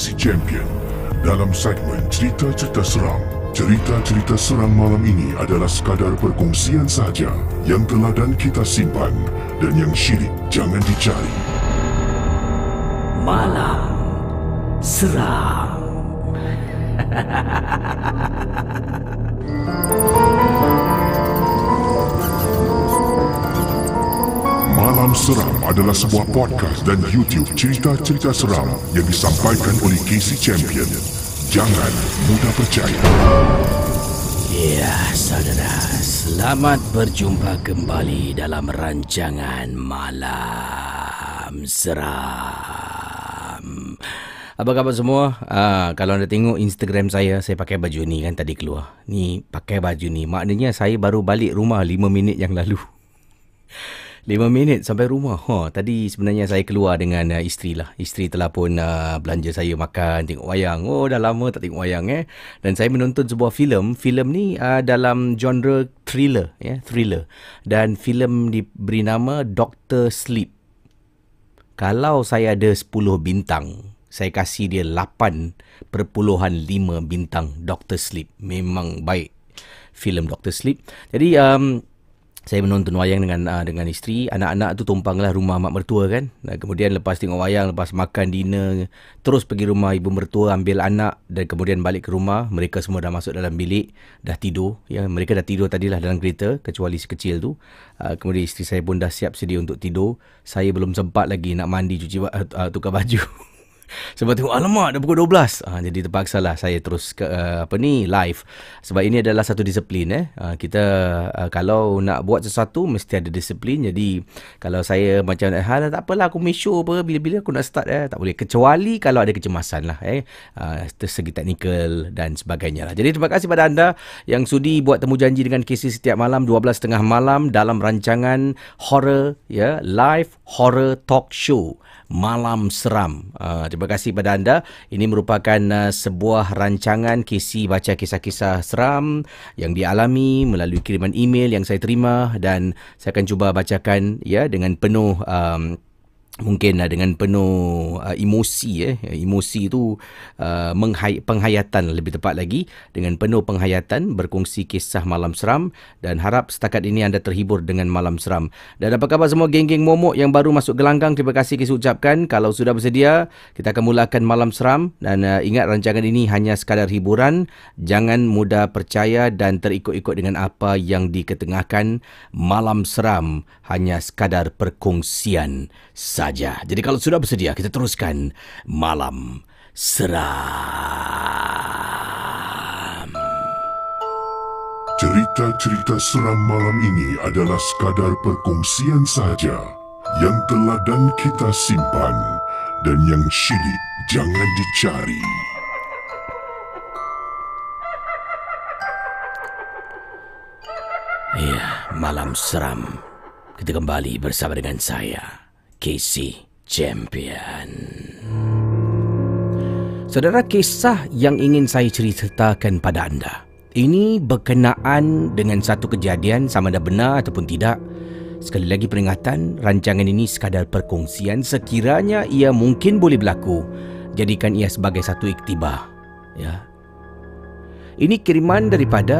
Casey Champion. Dalam segmen cerita-cerita seram, cerita-cerita seram malam ini adalah sekadar perkongsian sahaja yang teladan kita simpan dan yang syirik jangan dicari. Malam Seram adalah sebuah podcast dan YouTube cerita-cerita seram yang disampaikan oleh Casey Champion. Jangan mudah percaya. Ya saudara Selamat berjumpa kembali dalam rancangan Malam Seram Apa khabar semua? Ah, kalau anda tengok Instagram saya Saya pakai baju ni kan tadi keluar Ni pakai baju ni Maknanya saya baru balik rumah 5 minit yang lalu 5 minit sampai rumah. Ha, tadi sebenarnya saya keluar dengan uh, isteri lah. Isteri telah pun uh, belanja saya makan, tengok wayang. Oh, dah lama tak tengok wayang eh. Dan saya menonton sebuah filem. Filem ni uh, dalam genre thriller, ya, yeah, thriller. Dan filem diberi nama Doctor Sleep. Kalau saya ada 10 bintang, saya kasih dia 8.5 bintang Doctor Sleep. Memang baik filem Doctor Sleep. Jadi um, saya menonton wayang dengan uh, dengan isteri. Anak-anak tu tumpanglah rumah mak mertua kan. Dan kemudian lepas tengok wayang lepas makan dinner terus pergi rumah ibu mertua ambil anak dan kemudian balik ke rumah. Mereka semua dah masuk dalam bilik dah tidur. Ya mereka dah tidur tadilah dalam kereta kecuali si kecil tu. Uh, kemudian isteri saya pun dah siap sedia untuk tidur. Saya belum sempat lagi nak mandi cuci uh, tukar baju Sebab tengok alamak dah pukul 12. Ha, jadi terpaksa lah saya terus ke uh, apa ni live. Sebab ini adalah satu disiplin eh. Ha, kita uh, kalau nak buat sesuatu mesti ada disiplin. Jadi kalau saya macam ha tak apalah aku make sure apa bila-bila aku nak start eh tak boleh kecuali kalau ada kecemasan lah eh. Uh, segi teknikal dan sebagainya lah. Jadi terima kasih pada anda yang sudi buat temu janji dengan KC setiap malam 12.30 malam dalam rancangan horror ya live horror talk show Malam Seram. Uh, terima kasih pada anda. Ini merupakan uh, sebuah rancangan kisi baca kisah-kisah seram yang dialami melalui kiriman email yang saya terima dan saya akan cuba bacakan ya dengan penuh um, mungkin uh, dengan penuh uh, emosi eh. Emosi itu uh, penghayatan lebih tepat lagi. Dengan penuh penghayatan berkongsi kisah malam seram. Dan harap setakat ini anda terhibur dengan malam seram. Dan apa khabar semua geng-geng momok yang baru masuk gelanggang? Terima kasih kita ucapkan. Kalau sudah bersedia kita akan mulakan malam seram. Dan uh, ingat rancangan ini hanya sekadar hiburan. Jangan mudah percaya dan terikut-ikut dengan apa yang diketengahkan. Malam seram hanya sekadar perkongsian saja. Jadi kalau sudah bersedia, kita teruskan malam seram. Cerita-cerita seram malam ini adalah sekadar perkongsian saja yang telah dan kita simpan dan yang syilid jangan dicari. Ya, malam seram. Kita kembali bersama dengan saya. Casey Champion. Saudara kisah yang ingin saya ceritakan pada anda. Ini berkenaan dengan satu kejadian sama ada benar ataupun tidak. Sekali lagi peringatan, rancangan ini sekadar perkongsian sekiranya ia mungkin boleh berlaku. Jadikan ia sebagai satu iktibar. Ya. Ini kiriman daripada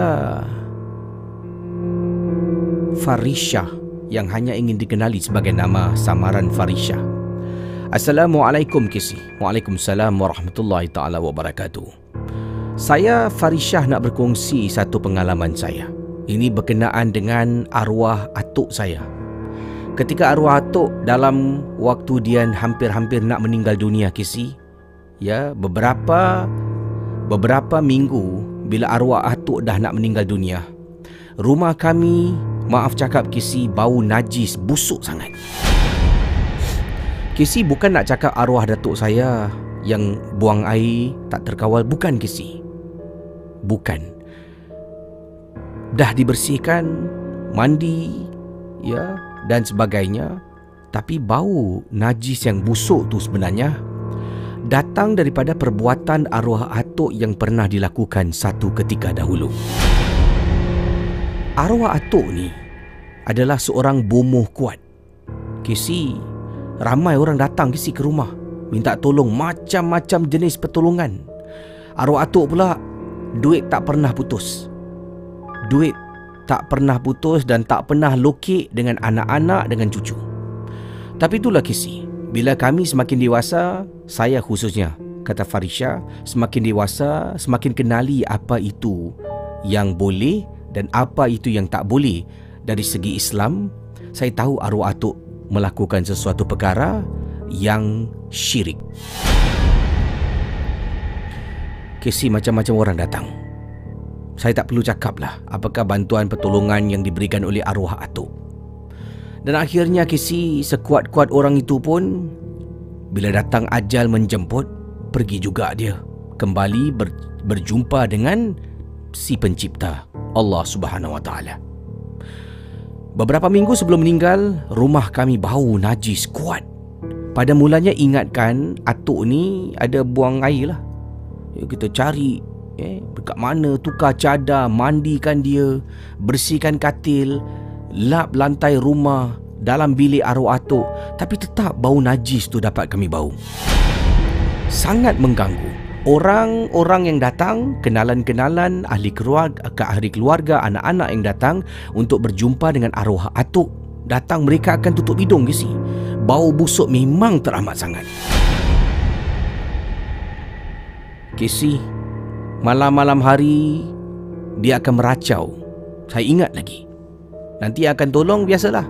Farisha yang hanya ingin dikenali sebagai nama samaran Farisha. Assalamualaikum Kisi. Waalaikumsalam warahmatullahi taala wabarakatuh. Saya Farisha nak berkongsi satu pengalaman saya. Ini berkenaan dengan arwah atuk saya. Ketika arwah atuk dalam waktu dia hampir-hampir nak meninggal dunia Kisi, ya, beberapa beberapa minggu bila arwah atuk dah nak meninggal dunia, rumah kami Maaf cakap Kisi bau najis busuk sangat. Kisi bukan nak cakap arwah datuk saya yang buang air tak terkawal bukan Kisi. Bukan. Dah dibersihkan, mandi, ya dan sebagainya, tapi bau najis yang busuk tu sebenarnya datang daripada perbuatan arwah atuk yang pernah dilakukan satu ketika dahulu. Arwah atuk ni adalah seorang bomoh kuat. Kisi, ramai orang datang kisi ke rumah. Minta tolong macam-macam jenis pertolongan. Arwah atuk pula, duit tak pernah putus. Duit tak pernah putus dan tak pernah lokek dengan anak-anak dengan cucu. Tapi itulah kisi. Bila kami semakin dewasa, saya khususnya, kata Farisha, semakin dewasa, semakin kenali apa itu yang boleh dan apa itu yang tak boleh dari segi Islam saya tahu arwah atuk melakukan sesuatu perkara yang syirik. Kesi macam-macam orang datang. Saya tak perlu cakap lah apakah bantuan pertolongan yang diberikan oleh arwah atuk. Dan akhirnya kesi sekuat-kuat orang itu pun bila datang ajal menjemput pergi juga dia kembali ber, berjumpa dengan si pencipta Allah Subhanahu Wa Taala. Beberapa minggu sebelum meninggal, rumah kami bau najis kuat. Pada mulanya ingatkan atuk ni ada buang air lah. Ya, kita cari eh, dekat mana tukar cadar, mandikan dia, bersihkan katil, lap lantai rumah dalam bilik arwah atuk. Tapi tetap bau najis tu dapat kami bau. Sangat mengganggu. Orang-orang yang datang, kenalan-kenalan, ahli keluarga, ahli keluarga, anak-anak yang datang untuk berjumpa dengan arwah atuk. Datang mereka akan tutup hidung ke si. Bau busuk memang teramat sangat. Casey, malam-malam hari dia akan meracau. Saya ingat lagi. Nanti akan tolong biasalah.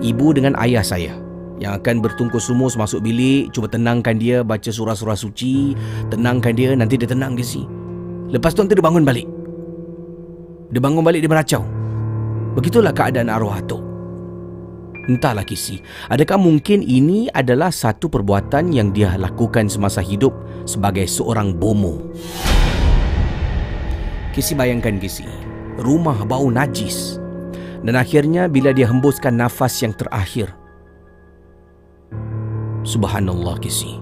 Ibu dengan ayah saya yang akan bertungkus sumus masuk bilik, cuba tenangkan dia, baca surah-surah suci, tenangkan dia, nanti dia tenang dia si. Lepas tu nanti dia bangun balik. Dia bangun balik, dia meracau. Begitulah keadaan arwah tu. Entahlah kisi, adakah mungkin ini adalah satu perbuatan yang dia lakukan semasa hidup sebagai seorang bomo? Kisi bayangkan kisi, rumah bau najis. Dan akhirnya bila dia hembuskan nafas yang terakhir, Subhanallah kisi.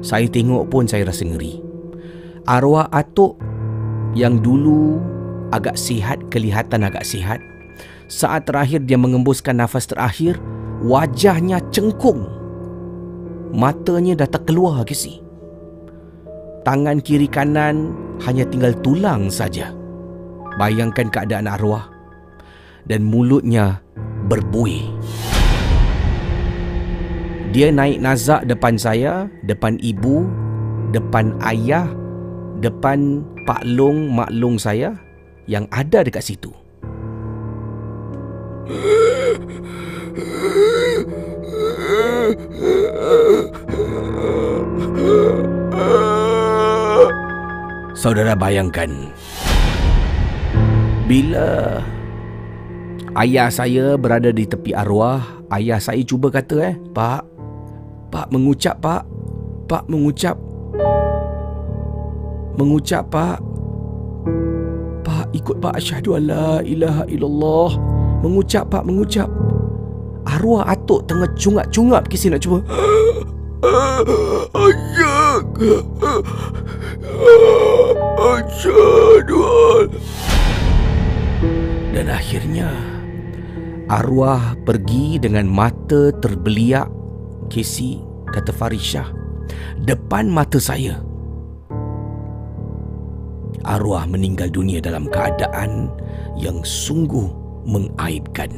Saya tengok pun saya rasa ngeri. Arwah atuk yang dulu agak sihat, kelihatan agak sihat. Saat terakhir dia mengembuskan nafas terakhir, wajahnya cengkung. Matanya dah tak keluar kisi. Tangan kiri kanan hanya tinggal tulang saja. Bayangkan keadaan arwah dan mulutnya berbuih. Dia naik nazak depan saya, depan ibu, depan ayah, depan Pak Long, Mak Long saya yang ada dekat situ. Saudara bayangkan bila ayah saya berada di tepi arwah, ayah saya cuba kata eh, "Pak, Pak mengucap pak. Pak mengucap. Mengucap pak. Pak ikut pak asyhadu alla ilaha illallah. Mengucap pak mengucap. Arwah atuk tengah cungap-cungap Kisi nak cuba. Ayah Asyhadu Dan akhirnya Arwah pergi dengan mata terbeliak Casey kata Farisha depan mata saya arwah meninggal dunia dalam keadaan yang sungguh mengaibkan.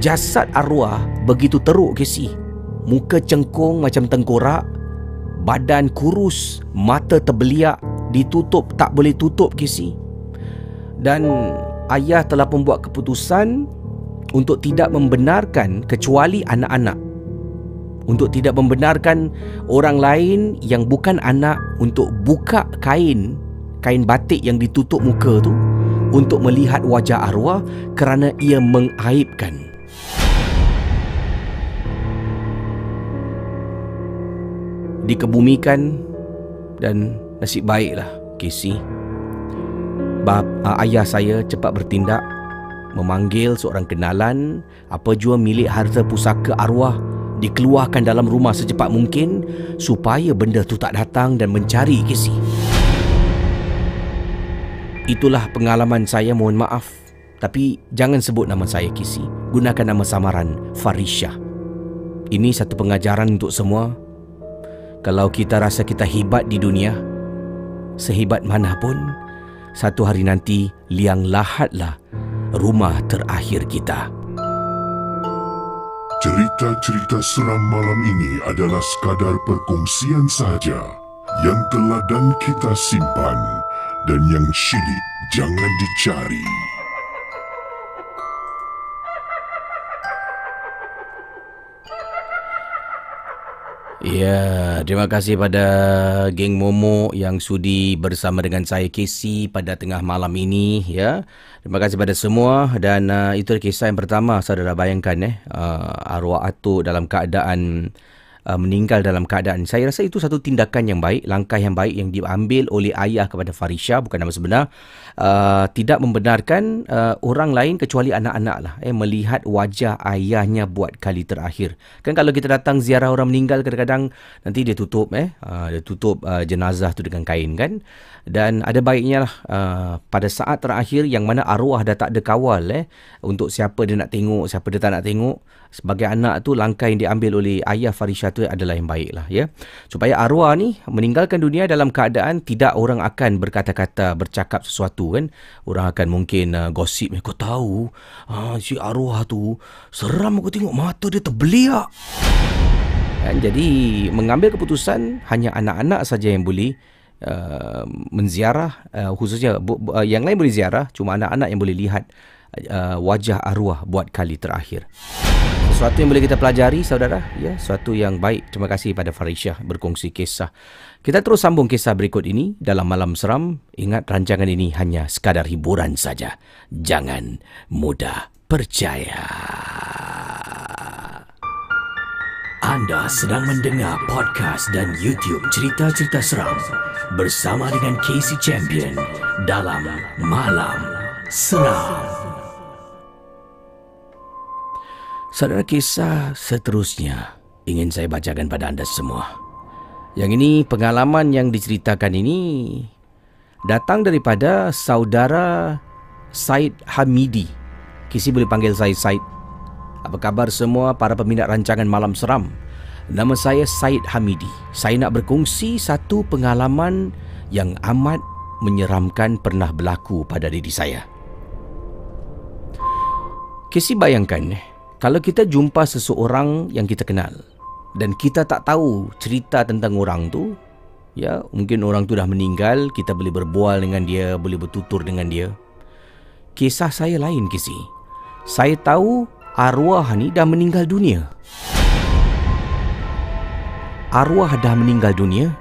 Jasad arwah begitu teruk Casey. Muka cengkung macam tengkorak badan kurus mata terbeliak ditutup tak boleh tutup Casey. Dan ayah telah membuat keputusan untuk tidak membenarkan kecuali anak-anak. Untuk tidak membenarkan orang lain yang bukan anak untuk buka kain kain batik yang ditutup muka tu untuk melihat wajah arwah kerana ia mengaibkan. Dikebumikan dan nasib baiklah Casey. Bap, ayah saya cepat bertindak memanggil seorang kenalan apa jua milik harta pusaka arwah dikeluarkan dalam rumah secepat mungkin supaya benda tu tak datang dan mencari kisi. Itulah pengalaman saya mohon maaf tapi jangan sebut nama saya kisi gunakan nama samaran Farisha. Ini satu pengajaran untuk semua kalau kita rasa kita hebat di dunia sehebat mana pun satu hari nanti liang lahatlah rumah terakhir kita. Cerita-cerita seram malam ini adalah sekadar perkongsian sahaja yang telah dan kita simpan dan yang syilid jangan dicari. Ya, terima kasih pada geng Momo yang sudi bersama dengan saya Casey pada tengah malam ini ya. Terima kasih pada semua dan uh, itu kisah yang pertama saudara bayangkan eh. Uh, arwah atuk dalam keadaan uh, meninggal dalam keadaan. Saya rasa itu satu tindakan yang baik langkah yang baik yang diambil oleh ayah kepada Farisha bukan nama sebenar. Uh, tidak membenarkan uh, orang lain kecuali anak-anak lah eh melihat wajah ayahnya buat kali terakhir. Kan kalau kita datang ziarah orang meninggal kadang-kadang nanti dia tutup eh. Uh, dia tutup uh, jenazah tu dengan kain kan dan ada baiknya lah uh, pada saat terakhir yang mana arwah dah tak ada kawal eh untuk siapa dia nak tengok siapa dia tak nak tengok sebagai anak tu langkah yang diambil oleh ayah Farisha tu adalah yang baik lah ya. Supaya arwah ni meninggalkan dunia dalam keadaan tidak orang akan berkata-kata, bercakap sesuatu kan. Orang akan mungkin uh, gosip, eh, kau tahu uh, si arwah tu seram aku tengok mata dia terbeliak. Kan? Jadi mengambil keputusan hanya anak-anak saja yang boleh uh, menziarah uh, khususnya bu, uh, yang lain boleh ziarah cuma anak-anak yang boleh lihat uh, wajah arwah buat kali terakhir. Sesuatu yang boleh kita pelajari saudara ya sesuatu yang baik. Terima kasih pada Farisha berkongsi kisah. Kita terus sambung kisah berikut ini dalam malam seram. Ingat rancangan ini hanya sekadar hiburan saja. Jangan mudah percaya. Anda sedang mendengar podcast dan YouTube cerita-cerita seram bersama dengan Casey Champion dalam Malam Seram. Saudara kisah seterusnya ingin saya bacakan pada anda semua. Yang ini pengalaman yang diceritakan ini datang daripada saudara Said Hamidi. Kisi boleh panggil saya Said apa khabar semua para peminat rancangan Malam Seram? Nama saya Said Hamidi. Saya nak berkongsi satu pengalaman yang amat menyeramkan pernah berlaku pada diri saya. Kesi bayangkan, kalau kita jumpa seseorang yang kita kenal dan kita tak tahu cerita tentang orang tu, ya, mungkin orang tu dah meninggal, kita boleh berbual dengan dia, boleh bertutur dengan dia. Kisah saya lain, Kesi. Saya tahu arwah ni dah meninggal dunia. Arwah dah meninggal dunia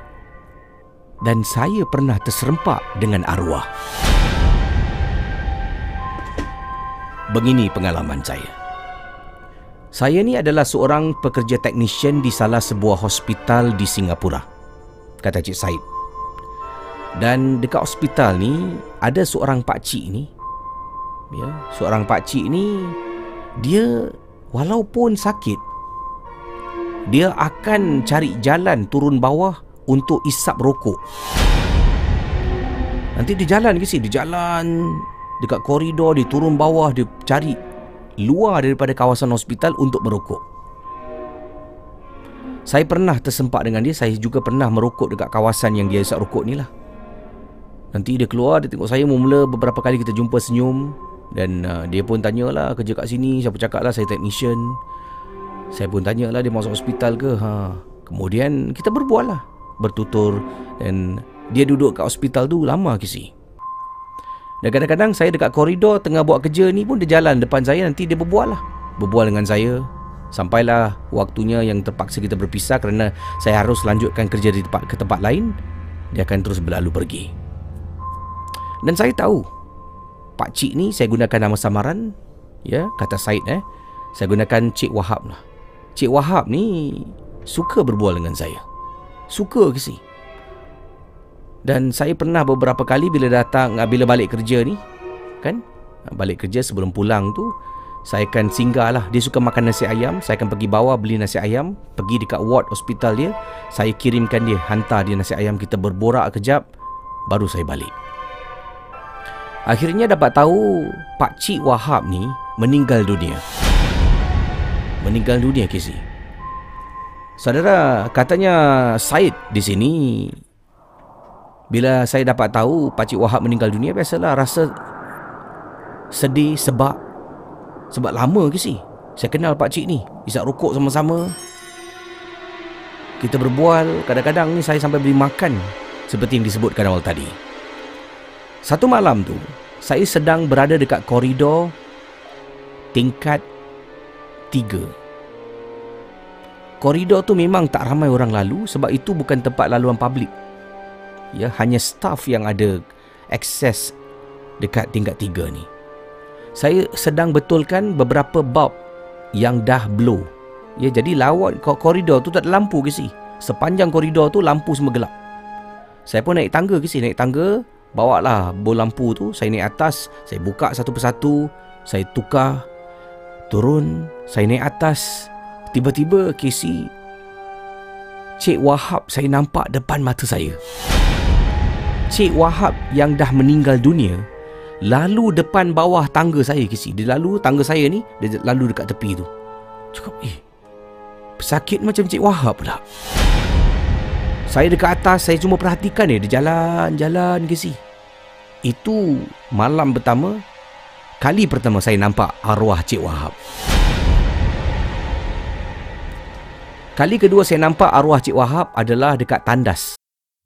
dan saya pernah terserempak dengan arwah. Begini pengalaman saya. Saya ni adalah seorang pekerja teknisien di salah sebuah hospital di Singapura. Kata Cik Said. Dan dekat hospital ni ada seorang pak cik ni. Ya, seorang pak cik ni dia walaupun sakit dia akan cari jalan turun bawah untuk isap rokok. Nanti dia jalan ke sini? Dia jalan dekat koridor dia turun bawah dia cari luar daripada kawasan hospital untuk merokok. Saya pernah tersempak dengan dia saya juga pernah merokok dekat kawasan yang dia isap rokok ni lah. Nanti dia keluar dia tengok saya mula beberapa kali kita jumpa senyum dan uh, dia pun tanyalah kerja kat sini? Siapa cakap lah saya technician. Saya pun tanyalah dia masuk hospital ke? Ha. Kemudian kita berbual lah Bertutur. Dan dia duduk kat hospital tu lama kisi Dan kadang-kadang saya dekat koridor Tengah buat kerja ni pun dia jalan depan saya Nanti dia berbual lah. Berbual dengan saya. Sampailah waktunya yang terpaksa kita berpisah Kerana saya harus lanjutkan kerja di tempat ke tempat lain. Dia akan terus berlalu pergi. Dan saya tahu Pak Cik ni saya gunakan nama samaran ya kata Said eh. Saya gunakan Cik Wahab lah. Cik Wahab ni suka berbual dengan saya. Suka ke si? Dan saya pernah beberapa kali bila datang ah, bila balik kerja ni kan? Ah, balik kerja sebelum pulang tu saya akan singgah lah. Dia suka makan nasi ayam Saya akan pergi bawah beli nasi ayam Pergi dekat ward hospital dia Saya kirimkan dia Hantar dia nasi ayam Kita berborak kejap Baru saya balik Akhirnya dapat tahu Pak Cik Wahab ni meninggal dunia. Meninggal dunia Casey. Saudara, katanya Said di sini bila saya dapat tahu Pak Cik Wahab meninggal dunia biasalah rasa sedih sebab sebab lama Casey. Saya kenal Pak Cik ni, isap rokok sama-sama. Kita berbual, kadang-kadang ni saya sampai beri makan seperti yang disebutkan awal tadi. Satu malam tu, saya sedang berada dekat koridor tingkat tiga. Koridor tu memang tak ramai orang lalu sebab itu bukan tempat laluan publik. Ya, hanya staff yang ada akses dekat tingkat tiga ni. Saya sedang betulkan beberapa bulb yang dah blow. Ya, jadi lawan koridor tu tak ada lampu ke si? Sepanjang koridor tu lampu semua gelap. Saya pun naik tangga ke si? Naik tangga, Bawa lah bol lampu tu Saya naik atas Saya buka satu persatu Saya tukar Turun Saya naik atas. Tiba-tiba Casey Cik Wahab saya nampak depan mata saya. Cik Wahab yang dah meninggal dunia Lalu depan bawah tangga saya Casey Dia lalu tangga saya ni Dia lalu dekat tepi tu. Cakap eh Pesakit macam Cik Wahab pula. Saya dekat atas, saya cuma perhatikan dia. Dia jalan-jalan ke si. Itu malam pertama, kali pertama saya nampak arwah Cik Wahab. Kali kedua saya nampak arwah Cik Wahab adalah dekat tandas.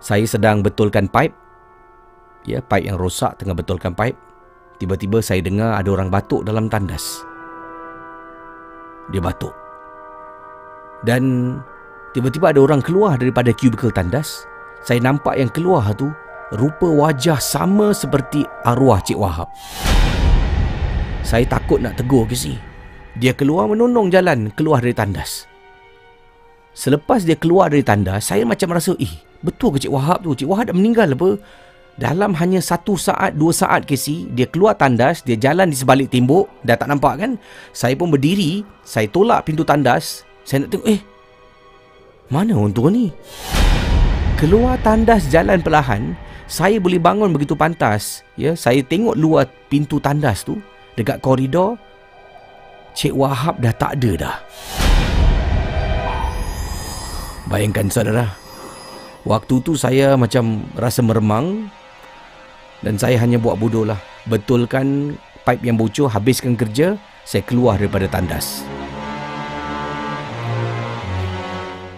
Saya sedang betulkan pipe. Ya, pipe yang rosak tengah betulkan pipe. Tiba-tiba saya dengar ada orang batuk dalam tandas. Dia batuk. Dan tiba-tiba ada orang keluar daripada kubikel tandas. Saya nampak yang keluar tu rupa wajah sama seperti arwah Cik Wahab. Saya takut nak tegur ke si. Dia keluar menonong jalan keluar dari tandas. Selepas dia keluar dari tandas, saya macam rasa, eh, betul ke Cik Wahab tu? Cik Wahab dah meninggal apa? Dalam hanya satu saat, dua saat Casey, dia keluar tandas, dia jalan di sebalik tembok, dah tak nampak kan? Saya pun berdiri, saya tolak pintu tandas, saya nak tengok, eh, mana tua ni? Keluar tandas jalan perlahan, saya boleh bangun begitu pantas. Ya, saya tengok luar pintu tandas tu, dekat koridor, Cik Wahab dah tak ada dah. Bayangkan saudara. Waktu tu saya macam rasa meremang Dan saya hanya buat bodoh lah. Betulkan pipe yang bocor Habiskan kerja Saya keluar daripada tandas.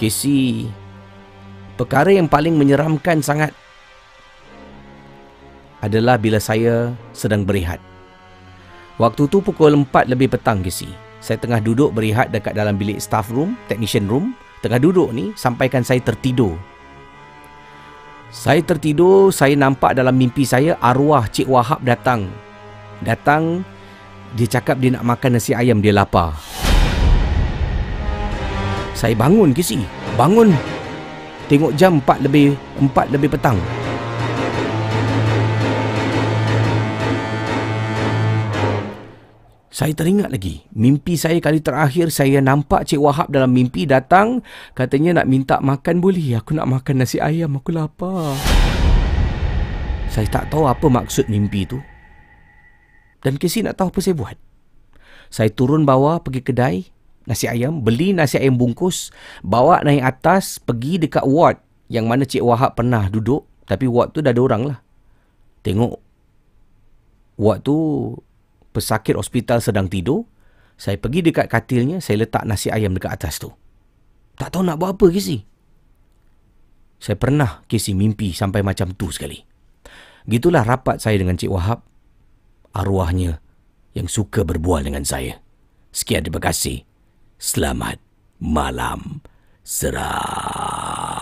Casey Perkara yang paling menyeramkan sangat Adalah bila saya sedang berehat. Waktu tu pukul 4 lebih petang Casey. Saya tengah duduk berehat dekat dalam bilik staff room Technician room Tengah duduk ni sampaikan saya tertidur. Saya tertidur, saya nampak dalam mimpi saya arwah Cik Wahab datang. Datang, dia cakap dia nak makan nasi ayam, dia lapar. Saya bangun ke si? Bangun. Tengok jam 4 lebih 4 lebih petang. Saya teringat lagi, mimpi saya kali terakhir saya nampak Cik Wahab dalam mimpi datang, katanya nak minta makan boleh, aku nak makan nasi ayam, aku lapar. Saya tak tahu apa maksud mimpi tu. Dan Casey nak tahu apa saya buat. Saya turun bawah pergi kedai nasi ayam, beli nasi ayam bungkus, bawa naik atas, pergi dekat ward yang mana Cik Wahab pernah duduk, tapi ward tu dah ada orang lah. Tengok ward tu pesakit hospital sedang tidur, saya pergi dekat katilnya, saya letak nasi ayam dekat atas tu. Tak tahu nak buat apa Casey. Saya pernah Casey mimpi sampai macam tu sekali. Gitulah rapat saya dengan Cik Wahab. Arwahnya yang suka berbual dengan saya. Sekian terima kasih. Selamat malam seram.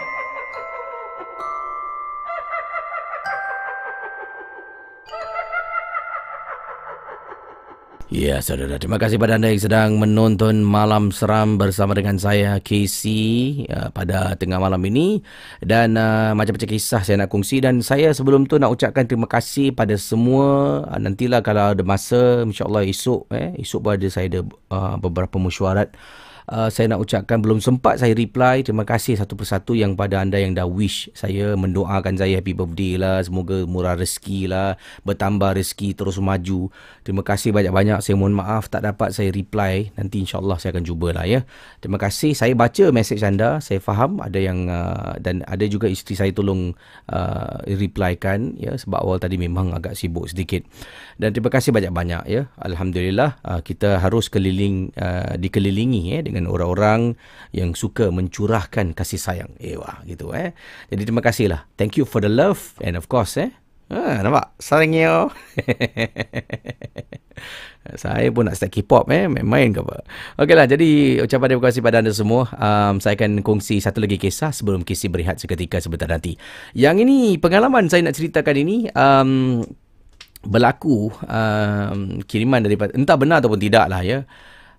Ya, saudara. Terima kasih pada anda yang sedang menonton Malam Seram bersama dengan saya, Casey, uh, pada tengah malam ini. Dan uh, macam-macam kisah saya nak kongsi. Dan saya sebelum tu nak ucapkan terima kasih pada semua. Uh, nantilah kalau ada masa, insyaAllah esok. Eh, esok pun ada saya ada uh, beberapa mesyuarat uh, saya nak ucapkan belum sempat saya reply. Terima kasih satu persatu yang pada anda yang dah wish saya mendoakan saya happy birthday lah. Semoga murah rezeki lah bertambah rezeki terus maju. Terima kasih banyak-banyak. Saya mohon maaf tak dapat saya reply. Nanti insyaAllah saya akan cuba lah ya. Terima kasih. Saya baca message anda. Saya faham ada yang uh, dan ada juga isteri saya tolong uh, reply kan ya. Sebab awal tadi memang agak sibuk sedikit. Dan terima kasih banyak-banyak ya. Alhamdulillah uh, kita harus keliling uh, dikelilingi ya dengan dengan orang-orang yang suka mencurahkan kasih sayang. Eh wah gitu eh. Jadi terima kasihlah. Thank you for the love and of course eh. Ha, nampak? Sarangnya. saya pun nak start K-pop eh. Main-main ke apa. Okeylah, jadi ucapan terima kasih pada anda semua. Um, saya akan kongsi satu lagi kisah sebelum Kisi berehat seketika sebentar nanti. Yang ini, pengalaman saya nak ceritakan ini, um, berlaku um, kiriman daripada, entah benar ataupun tidak lah ya.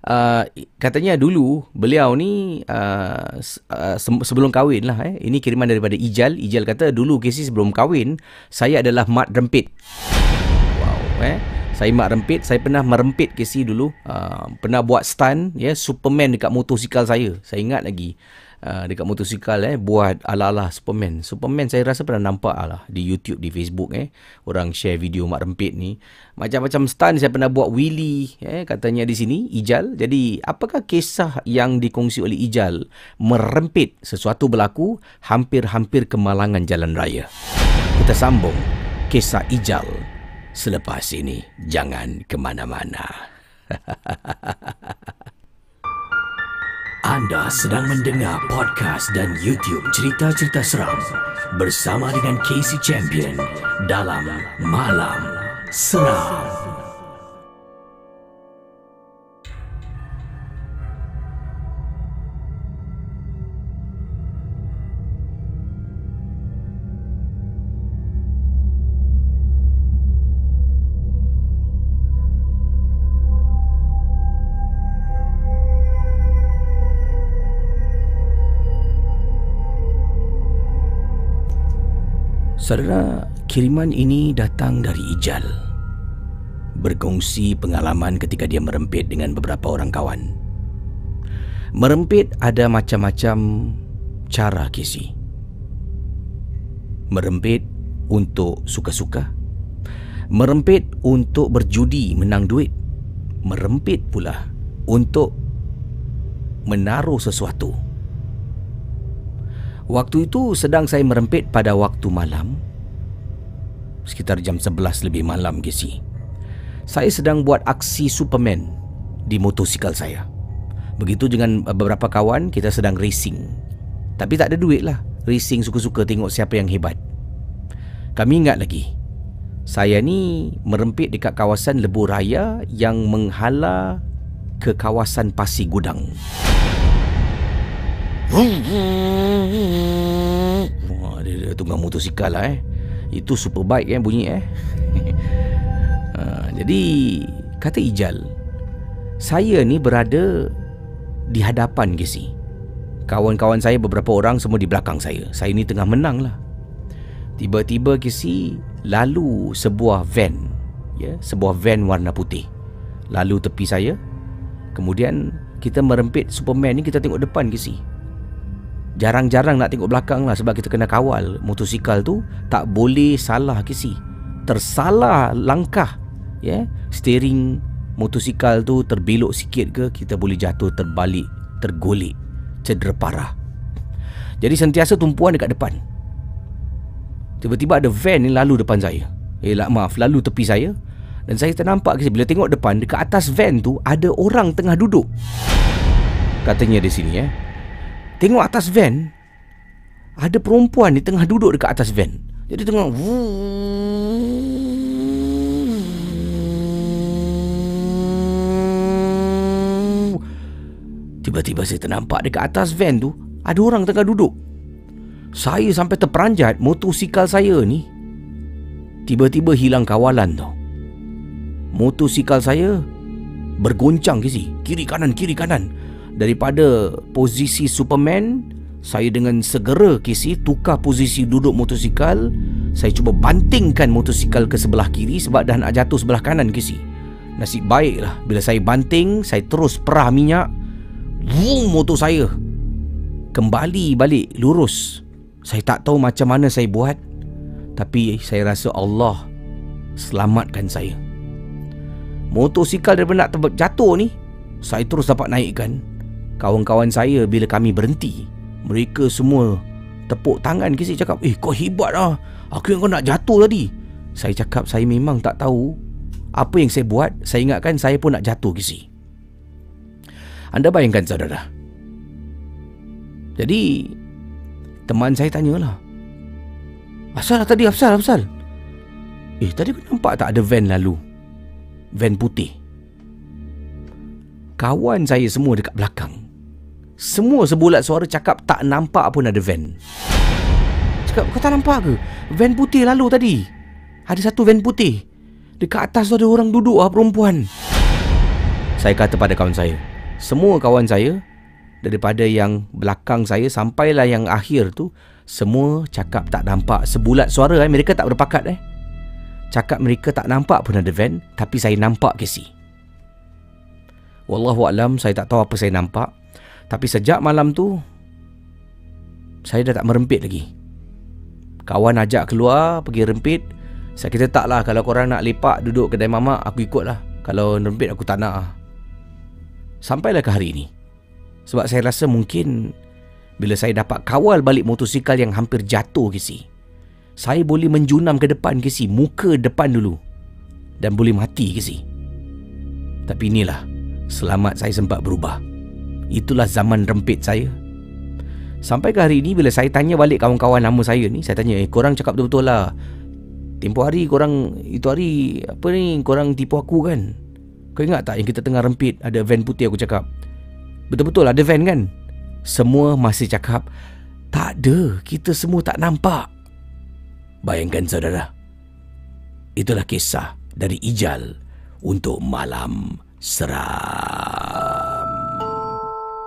Uh, katanya dulu beliau ni uh, uh, sebelum kahwin lah eh. Ini kiriman daripada Ijal. Ijal kata dulu Casey sebelum kahwin saya adalah mat rempit. Wow eh. Saya mat rempit, saya pernah merempit Casey dulu. Uh, pernah buat stunt ya yeah, Superman dekat motosikal saya. Saya ingat lagi uh, dekat motosikal eh buat ala-ala Superman. Superman saya rasa pernah nampak lah di YouTube, di Facebook eh. Orang share video mak rempit ni. Macam-macam stunt saya pernah buat wheelie eh katanya di sini Ijal. Jadi apakah kisah yang dikongsi oleh Ijal merempit sesuatu berlaku hampir-hampir kemalangan jalan raya. Kita sambung kisah Ijal selepas ini. Jangan ke mana-mana. Anda sedang mendengar podcast dan YouTube cerita-cerita seram bersama dengan Casey Champion dalam Malam Seram. Saudara, kiriman ini datang dari Ijal. Berkongsi pengalaman ketika dia merempit dengan beberapa orang kawan. Merempit ada macam-macam cara kisi. Merempit untuk suka-suka. Merempit untuk berjudi menang duit. Merempit pula untuk menaruh sesuatu Waktu itu sedang saya merempit pada waktu malam. Sekitar jam 11 lebih malam Gesi. Saya sedang buat aksi Superman Di motosikal saya. Begitu dengan beberapa kawan Kita sedang racing. Tapi tak ada duit lah. Racing suka-suka tengok siapa yang hebat. Kami ingat lagi Saya ni merempit dekat kawasan Lebuh Raya Yang menghala ke kawasan Pasir Gudang Wah, dia, dia tunggang motosikal lah eh. Itu superbike kan bunyi eh. ha, jadi kata Ijal, saya ni berada di hadapan Gesi. Kawan-kawan saya beberapa orang semua di belakang saya. Saya ni tengah menang lah. Tiba-tiba Gesi lalu sebuah van. Ya, sebuah van warna putih. Lalu tepi saya. Kemudian kita merempit Superman ni kita tengok depan Gesi jarang-jarang nak tengok belakang lah sebab kita kena kawal. Motosikal tu tak boleh salah kisi. Tersalah langkah ya. Yeah? steering motosikal tu terbelok sikit ke kita boleh jatuh terbalik tergolek cedera parah. Jadi sentiasa tumpuan dekat depan. Tiba-tiba ada van ni lalu depan saya. Eh lah, maaf lalu tepi saya. Dan saya ternampak bila tengok depan dekat atas van tu ada orang tengah duduk. Katanya di sini eh? Tengok atas van Ada perempuan ni tengah duduk dekat atas van. Jadi tengah Tiba-tiba saya ternampak dekat atas van tu Ada orang tengah duduk. Saya sampai terperanjat motosikal saya ni. Tiba-tiba hilang kawalan tu Motosikal saya Bergoncang Casey Kiri kanan kiri kanan Daripada posisi Superman Saya dengan segera Casey Tukar posisi duduk motosikal. Saya cuba bantingkan motosikal ke sebelah kiri Sebab dah nak jatuh sebelah kanan Casey. Nasib baik lah Bila saya banting Saya terus perah minyak. Vroom motor saya Kembali balik lurus. Saya tak tahu macam mana saya buat Tapi saya rasa Allah Selamatkan saya. Motosikal daripada nak jatuh ni Saya terus dapat naikkan Kawan-kawan saya bila kami berhenti Mereka semua Tepuk tangan saya cakap Eh kau hebat lah. Aku yang kau nak jatuh tadi. Saya cakap saya memang tak tahu Apa yang saya buat. Saya ingatkan saya pun nak jatuh ke si Anda bayangkan saudara. Jadi Teman saya tanyalah Asal lah tadi Afsal Afsal Eh tadi aku nampak tak ada van lalu? Van putih. Kawan saya semua dekat belakang Semua sebulat suara cakap tak nampak pun ada van. Cakap kau tak nampak ke? Van putih lalu tadi. Ada satu van putih. Dekat atas tu ada orang duduk lah perempuan. Saya kata pada kawan saya Semua kawan saya Daripada yang belakang saya Sampailah yang akhir tu Semua cakap tak nampak Sebulat suara eh. Mereka tak berpakat eh. Cakap mereka tak nampak pun ada van Tapi saya nampak Casey Wallahualam saya tak tahu apa saya nampak Tapi sejak malam tu Saya dah tak merempit lagi. Kawan ajak keluar Pergi rempit. Saya kata tak lah Kalau korang nak lepak Duduk kedai mamak Aku ikut lah Kalau rempit aku tak nak. Lah Sampailah ke hari ini Sebab saya rasa mungkin Bila saya dapat kawal balik motosikal Yang hampir jatuh Casey saya boleh menjunam ke depan ke si muka depan dulu dan boleh mati ke si. Tapi inilah selamat saya sempat berubah itulah zaman rempit saya. Sampai ke hari ini bila saya tanya balik kawan-kawan nama saya ni saya tanya eh korang cakap betul-betul lah. Tempoh hari korang itu hari apa ni korang tipu aku kan? Kau ingat tak yang kita tengah rempit ada van putih aku cakap? Betul-betul ada van kan? Semua masih cakap tak ada kita semua tak nampak. Bayangkan saudara. Itulah kisah dari Ijal Untuk Malam Seram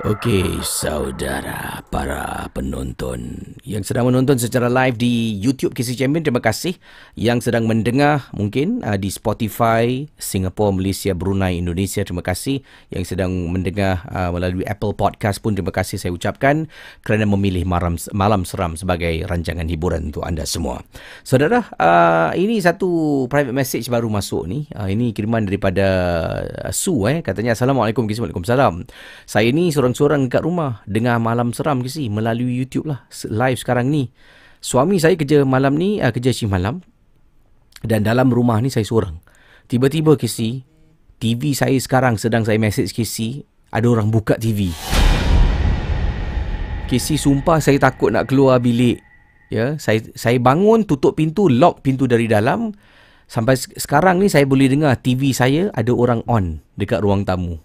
Okey, saudara para penonton yang sedang menonton secara live di YouTube KC Champion, terima kasih. Yang sedang mendengar mungkin uh, di Spotify, Singapura, Malaysia, Brunei, Indonesia, terima kasih. Yang sedang mendengar uh, melalui Apple Podcast pun terima kasih saya ucapkan kerana memilih malam, malam seram sebagai rancangan hiburan untuk anda semua. Saudara, uh, ini satu private message baru masuk ni. Uh, ini kiriman daripada uh, Su eh katanya Assalamualaikum, Waalaikumsalam. Saya ni seorang seorang-seorang dekat rumah dengar malam seram ke si melalui YouTube lah live sekarang ni. Suami saya kerja malam ni uh, kerja shift malam dan dalam rumah ni saya seorang. Tiba-tiba ke si TV saya sekarang sedang saya message ke si ada orang buka TV. Casey sumpah saya takut nak keluar bilik. Ya, saya saya bangun tutup pintu, lock pintu dari dalam. Sampai sekarang ni saya boleh dengar TV saya ada orang on dekat ruang tamu.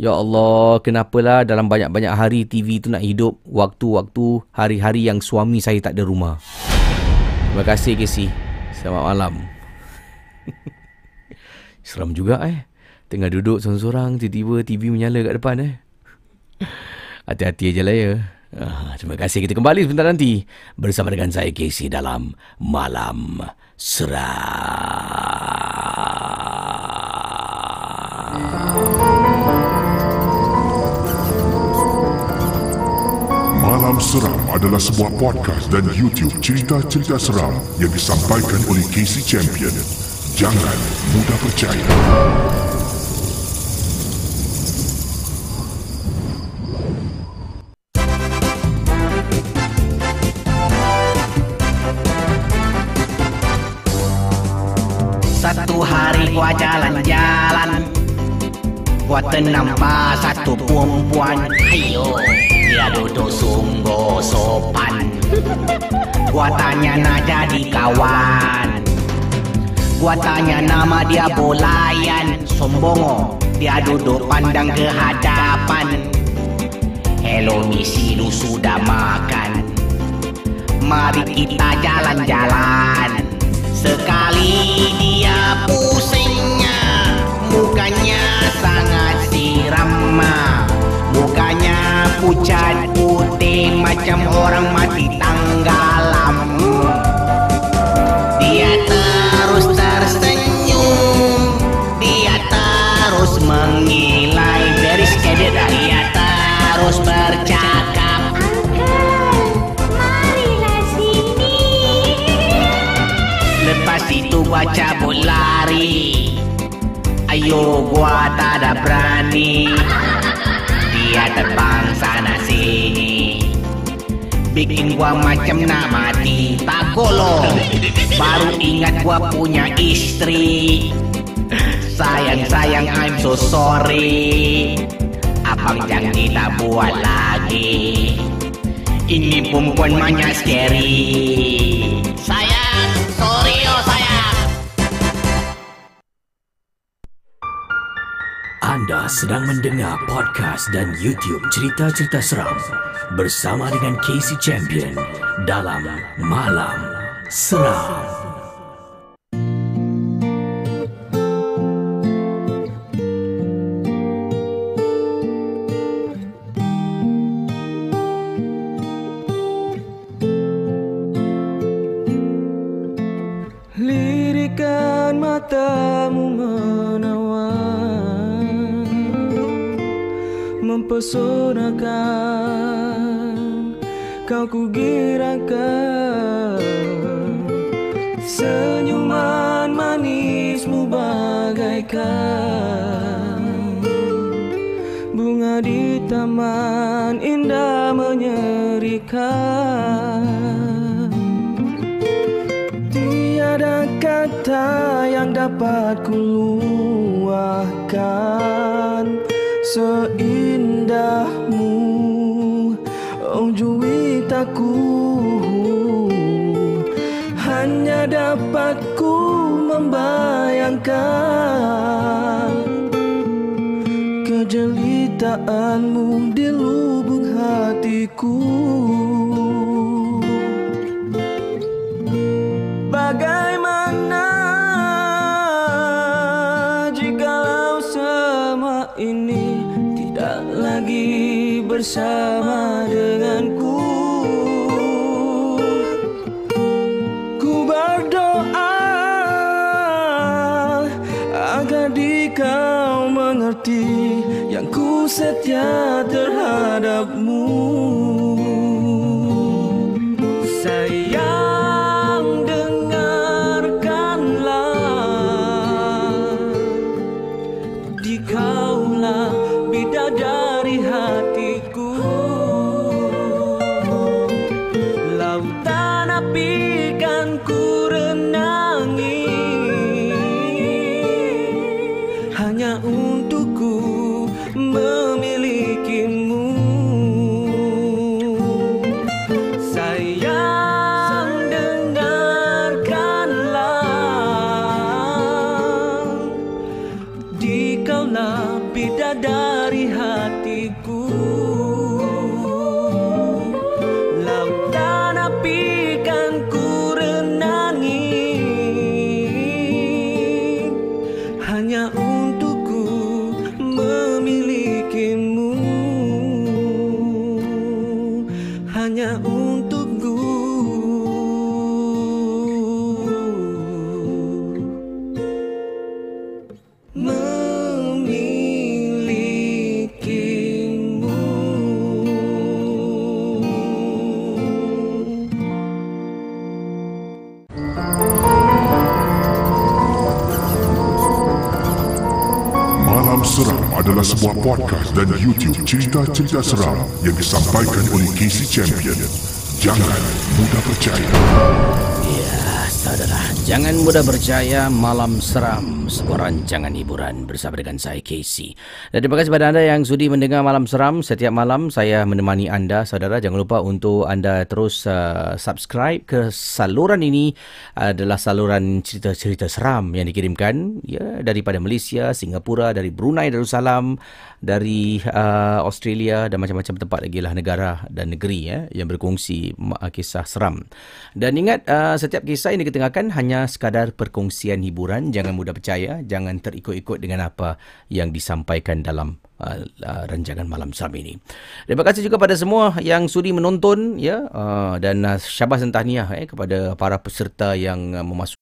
Ya Allah, kenapalah dalam banyak-banyak hari TV tu nak hidup waktu-waktu hari-hari yang suami saya tak ada rumah. Terima kasih Casey. Selamat malam. Seram juga eh. Tengah duduk seorang-seorang tiba-tiba TV menyala kat depan eh. Hati-hati aja lah ya. Ah, terima kasih kita kembali sebentar nanti bersama dengan saya Casey dalam Malam Seram. Malam Seram adalah sebuah podcast dan YouTube cerita-cerita seram yang disampaikan oleh Casey Champion. Jangan mudah percaya. Satu hari gua jalan-jalan Gua ternampak satu perempuan Ayo Dia duduk sungguh sopan. Gua tanya nak jadi kawan. Gua tanya nama dia Bolayan. Sombongo Dia duduk pandang ke hadapan. Hello misi lu sudah makan. Mari kita jalan-jalan. Sekali dia pusingnya Mukanya pucat putih Macam orang mati tanggalam Dia terus tersenyum Dia terus mengilai. Very scared Dia terus bercakap. Marilah sini. Lepas itu gua cabut lari Ayo gua tak ada berani Dia terbang sana sini. Bikin gua macam nak mati Tak golong Baru ingat gua punya istri. Sayang sayang I'm so sorry. Abang jangan kita buat lagi? Ini perempuan banyak scary. Sayang, sedang mendengar podcast dan YouTube cerita-cerita seram bersama dengan Casey Champion dalam Malam Seram. Bersama denganku? Ku berdoa agar di kau mengerti yang ku setia terhadapmu. Adalah sebuah podcast dan YouTube cerita-cerita seram yang disampaikan oleh Casey Champion. Jangan mudah percaya. Ya, saudara, jangan mudah percaya malam seram Sebuah rancangan hiburan bersama dengan saya Casey. Dan terima kasih kepada anda yang sudi mendengar Malam Seram. Setiap malam saya menemani anda, saudara. Jangan lupa untuk anda terus uh, subscribe ke saluran ini adalah saluran cerita-cerita seram yang dikirimkan ya daripada Malaysia, Singapura, dari Brunei Darussalam, dari uh, Australia dan macam-macam tempat lagi lah negara dan negeri ya yang berkongsi uh, kisah seram. Dan ingat uh, setiap kisah yang diketengahkan hanya sekadar perkongsian hiburan, jangan mudah percaya, jangan terikut-ikut dengan apa yang disampaikan dalam uh, uh, rancangan malam seram ini. Terima kasih juga pada semua yang sudi menonton ya uh, dan uh, syabas dan tahniah eh kepada para peserta yang uh, memasuki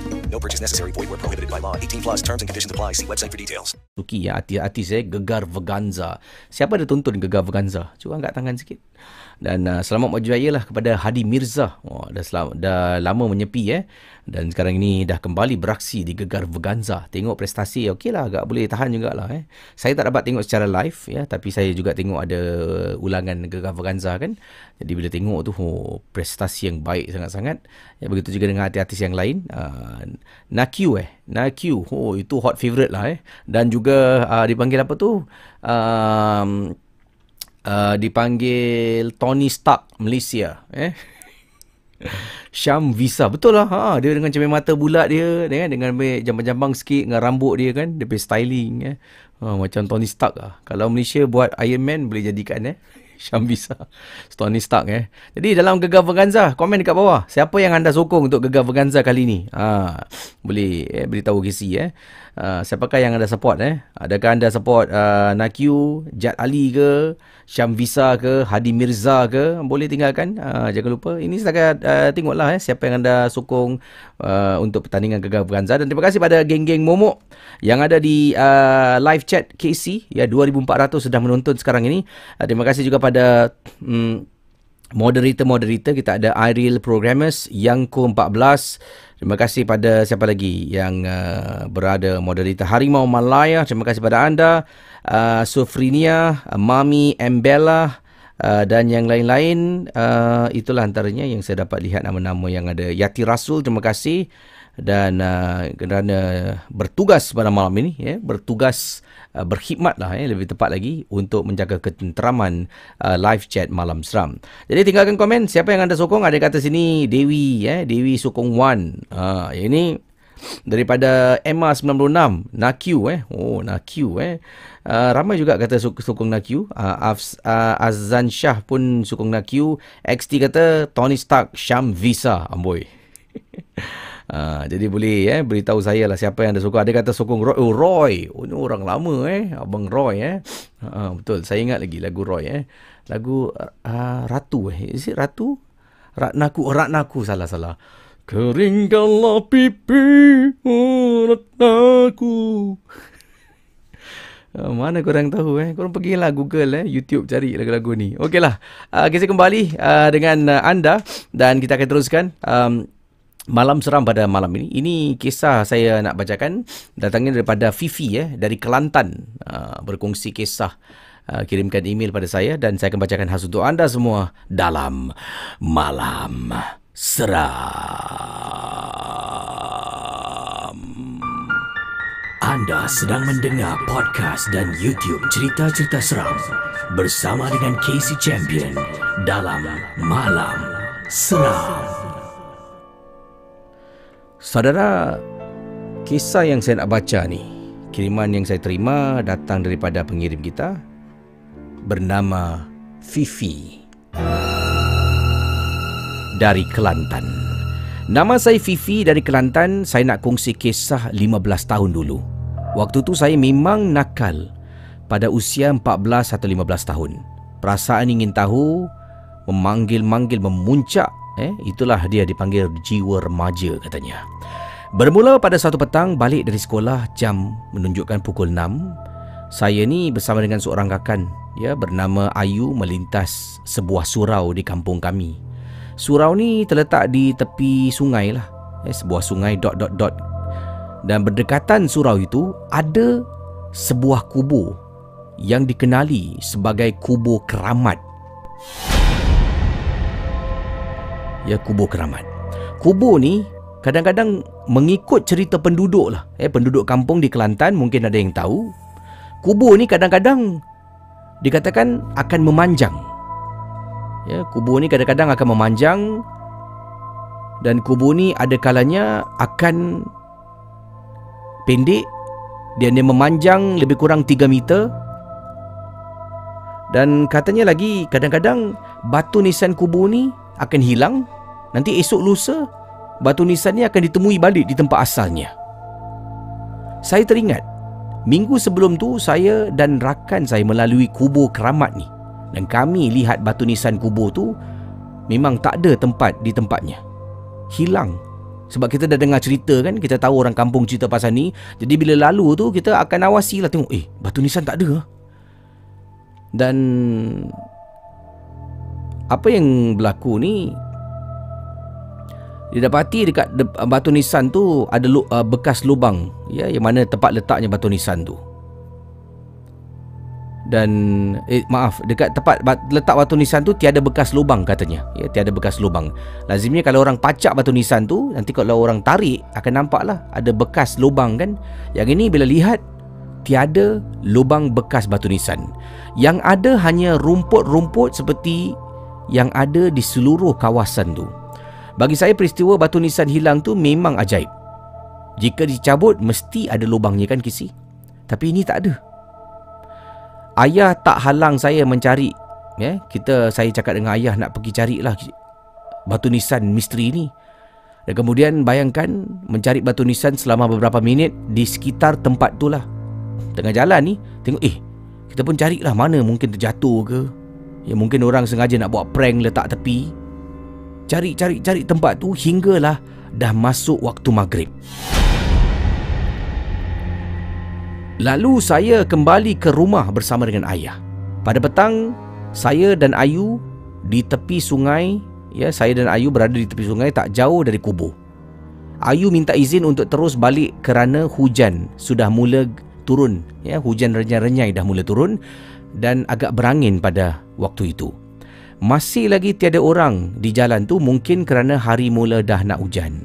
No purchase necessary. Void where prohibited by law. 18 plus terms and conditions apply. See website for details. Suki ya artis-artis eh Gegar Veganza. Siapa ada tonton Gegar Veganza? Cuba angkat tangan sikit. Dan uh, selamat raya lah kepada Hadi Mirza. Oh, dah, selama, dah lama menyepi eh. Dan sekarang ini dah kembali beraksi di Gegar Veganza. Tengok prestasi, okey lah. Agak boleh tahan jugalah eh. Saya tak dapat tengok secara live ya. Tapi saya juga tengok ada ulangan Gegar Veganza kan. Jadi bila tengok tu, oh, prestasi yang baik sangat-sangat. Ya, begitu juga dengan artis-artis yang lain. Uh, Nakyu eh. Nakyu. Oh, itu hot favourite lah eh. Dan juga uh, dipanggil apa tu? Um, uh, dipanggil Tony Stark Malaysia eh? Syam Visa. Betul lah. Ha dia dengan cermin mata bulat dia dengan dengan jambang-jambang sikit dengan rambut dia kan. Dia styling eh? Ha, macam Tony Stark lah. Kalau Malaysia buat Iron Man boleh jadikan eh? Syam Visa. Tony Stark eh? Jadi dalam Gegar Verganza komen dekat bawah. Siapa yang anda sokong untuk Gegar Verganza kali ni? Ha boleh eh, beritahu kisi eh uh, siapakah yang anda support eh? Adakah anda support uh, Nakyu Jad Ali ke Syam Visa ke Hadi Mirza ke? Boleh tinggalkan. Uh, jangan lupa. Ini setakat uh, tengoklah eh siapa yang anda sokong uh, untuk pertandingan Gegar Verganza dan terima kasih pada geng-geng momok yang ada di uh, live chat KC ya 2400 sudah menonton sekarang ini. Uh, terima kasih juga pada um, moderator-moderator. Kita ada Ariel Programmers yang ke-14 Terima kasih pada siapa lagi yang uh, berada moderator Harimau Malaya. Terima kasih pada anda. Uh, Sofrinia, uh, Mami, Embella uh, dan yang lain-lain. Uh, itulah antaranya yang saya dapat lihat nama-nama yang ada. Yati Rasul, terima kasih. Dan uh, kerana bertugas pada malam ini. Ya, bertugas uh, berkhidmatlah eh lebih tepat lagi untuk menjaga ketenteraman uh, live chat malam seram. Jadi tinggalkan komen siapa yang anda sokong ada kata sini Dewi eh Dewi sokong Wan. Ah uh, ini daripada Emma 96 Nakyu eh oh Nakyu eh uh, ramai juga kata sokong Nakyu uh, Afs, uh, Azan Shah pun sokong Nakyu XT kata Tony Stark Sham Visa amboi Ha, jadi boleh eh beritahu saya lah siapa yang ada sokong. Ada kata sokong Roy. Oh, Roy. Oh, ni orang lama eh. Abang Roy eh. Ha, betul. Saya ingat lagi lagu Roy eh. Lagu uh, Ratu eh. Is it Ratu? Ratnaku. Oh, Ratnaku. Salah-salah. Keringkanlah pipi oh, Ratnaku. Uh, mana korang tahu eh Korang pergilah Google eh YouTube cari lagu-lagu ni Okeylah uh, Kita kembali uh, dengan uh, anda Dan kita akan teruskan um, Malam seram pada malam ini. Ini kisah saya nak bacakan datangnya daripada Fifi eh dari Kelantan uh, berkongsi kisah uh, kirimkan email pada saya dan saya akan bacakan khas untuk anda semua dalam malam seram. Anda sedang mendengar podcast dan YouTube cerita-cerita seram bersama dengan Casey Champion dalam Malam Seram. Saudara, kisah yang saya nak baca ni, kiriman yang saya terima datang daripada pengirim kita bernama Fifi dari Kelantan. Nama saya Fifi dari Kelantan. Saya nak kongsi kisah 15 tahun dulu. Waktu tu saya memang nakal pada usia 14 atau 15 tahun. Perasaan ingin tahu, memanggil-manggil, memuncak. Eh, itulah dia dipanggil jiwa remaja katanya. Bermula pada satu petang balik dari sekolah jam menunjukkan pukul 6. Saya ni bersama dengan seorang rakan ya bernama Ayu melintas sebuah surau di kampung kami. Surau ni terletak di tepi sungai lah. Eh, sebuah sungai dot dot dot. Dan berdekatan surau itu ada sebuah kubur yang dikenali sebagai kubur keramat. Ya, kubur keramat. Kubur ni kadang-kadang mengikut cerita penduduk lah. Eh, penduduk kampung di Kelantan mungkin ada yang tahu. Kubur ni kadang-kadang dikatakan akan memanjang. Ya, kubur ni kadang-kadang akan memanjang dan kubur ni ada kalanya akan pendek dan dia memanjang lebih kurang 3 meter dan katanya lagi kadang-kadang batu nisan kubur ni akan hilang nanti esok lusa batu nisan ni akan ditemui balik di tempat asalnya saya teringat minggu sebelum tu saya dan rakan saya melalui kubur keramat ni dan kami lihat batu nisan kubur tu memang tak ada tempat di tempatnya. Hilang. Sebab kita dah dengar cerita kan, kita tahu orang kampung cerita pasal ni. Jadi bila lalu tu kita akan awasi lah tengok, eh batu nisan tak ada. Dan apa yang berlaku ni didapati dekat batu nisan tu ada uh, bekas lubang. Ya yang mana tempat letaknya batu nisan tu. Dan eh, maaf dekat tempat letak batu nisan tu tiada bekas lubang katanya. Ya tiada bekas lubang. Lazimnya kalau orang pacak batu nisan tu nanti kalau orang tarik akan nampaklah ada bekas lubang kan? Yang ini bila lihat tiada lubang bekas batu nisan. Yang ada hanya rumput-rumput seperti yang ada di seluruh kawasan tu. Bagi saya peristiwa batu nisan hilang tu memang ajaib. Jika dicabut mesti ada lubangnya kan kisi? Tapi ini tak ada. Ayah tak halang saya mencari ya kita saya cakap dengan ayah nak pergi carilah batu nisan misteri ni. Dan kemudian bayangkan mencari batu nisan selama beberapa minit di sekitar tempat tu lah. Tengah jalan ni tengok eh kita pun carilah mana mungkin terjatuh ke ya mungkin orang sengaja nak buat prank letak tepi. Cari cari cari tempat tu hinggalah dah masuk waktu maghrib. Lalu saya kembali ke rumah bersama dengan ayah. Pada petang, saya dan Ayu di tepi sungai, ya, saya dan Ayu berada di tepi sungai tak jauh dari kubur. Ayu minta izin untuk terus balik kerana hujan sudah mula turun, ya, hujan renyai-renyai dah mula turun dan agak berangin pada waktu itu. Masih lagi tiada orang di jalan tu mungkin kerana hari mula dah nak hujan.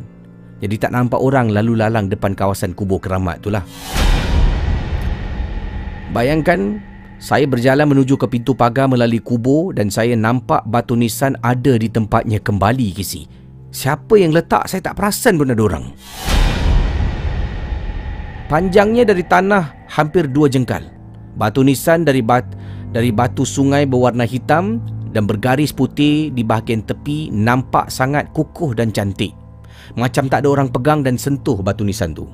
Jadi tak nampak orang lalu lalang depan kawasan kubur keramat itulah. Bayangkan saya berjalan menuju ke pintu pagar melalui kubur dan saya nampak batu nisan ada di tempatnya kembali kisi. Siapa yang letak saya tak perasan pun ada orang. Panjangnya dari tanah hampir dua jengkal. Batu nisan dari bat dari batu sungai berwarna hitam dan bergaris putih di bahagian tepi nampak sangat kukuh dan cantik. Macam tak ada orang pegang dan sentuh batu nisan tu.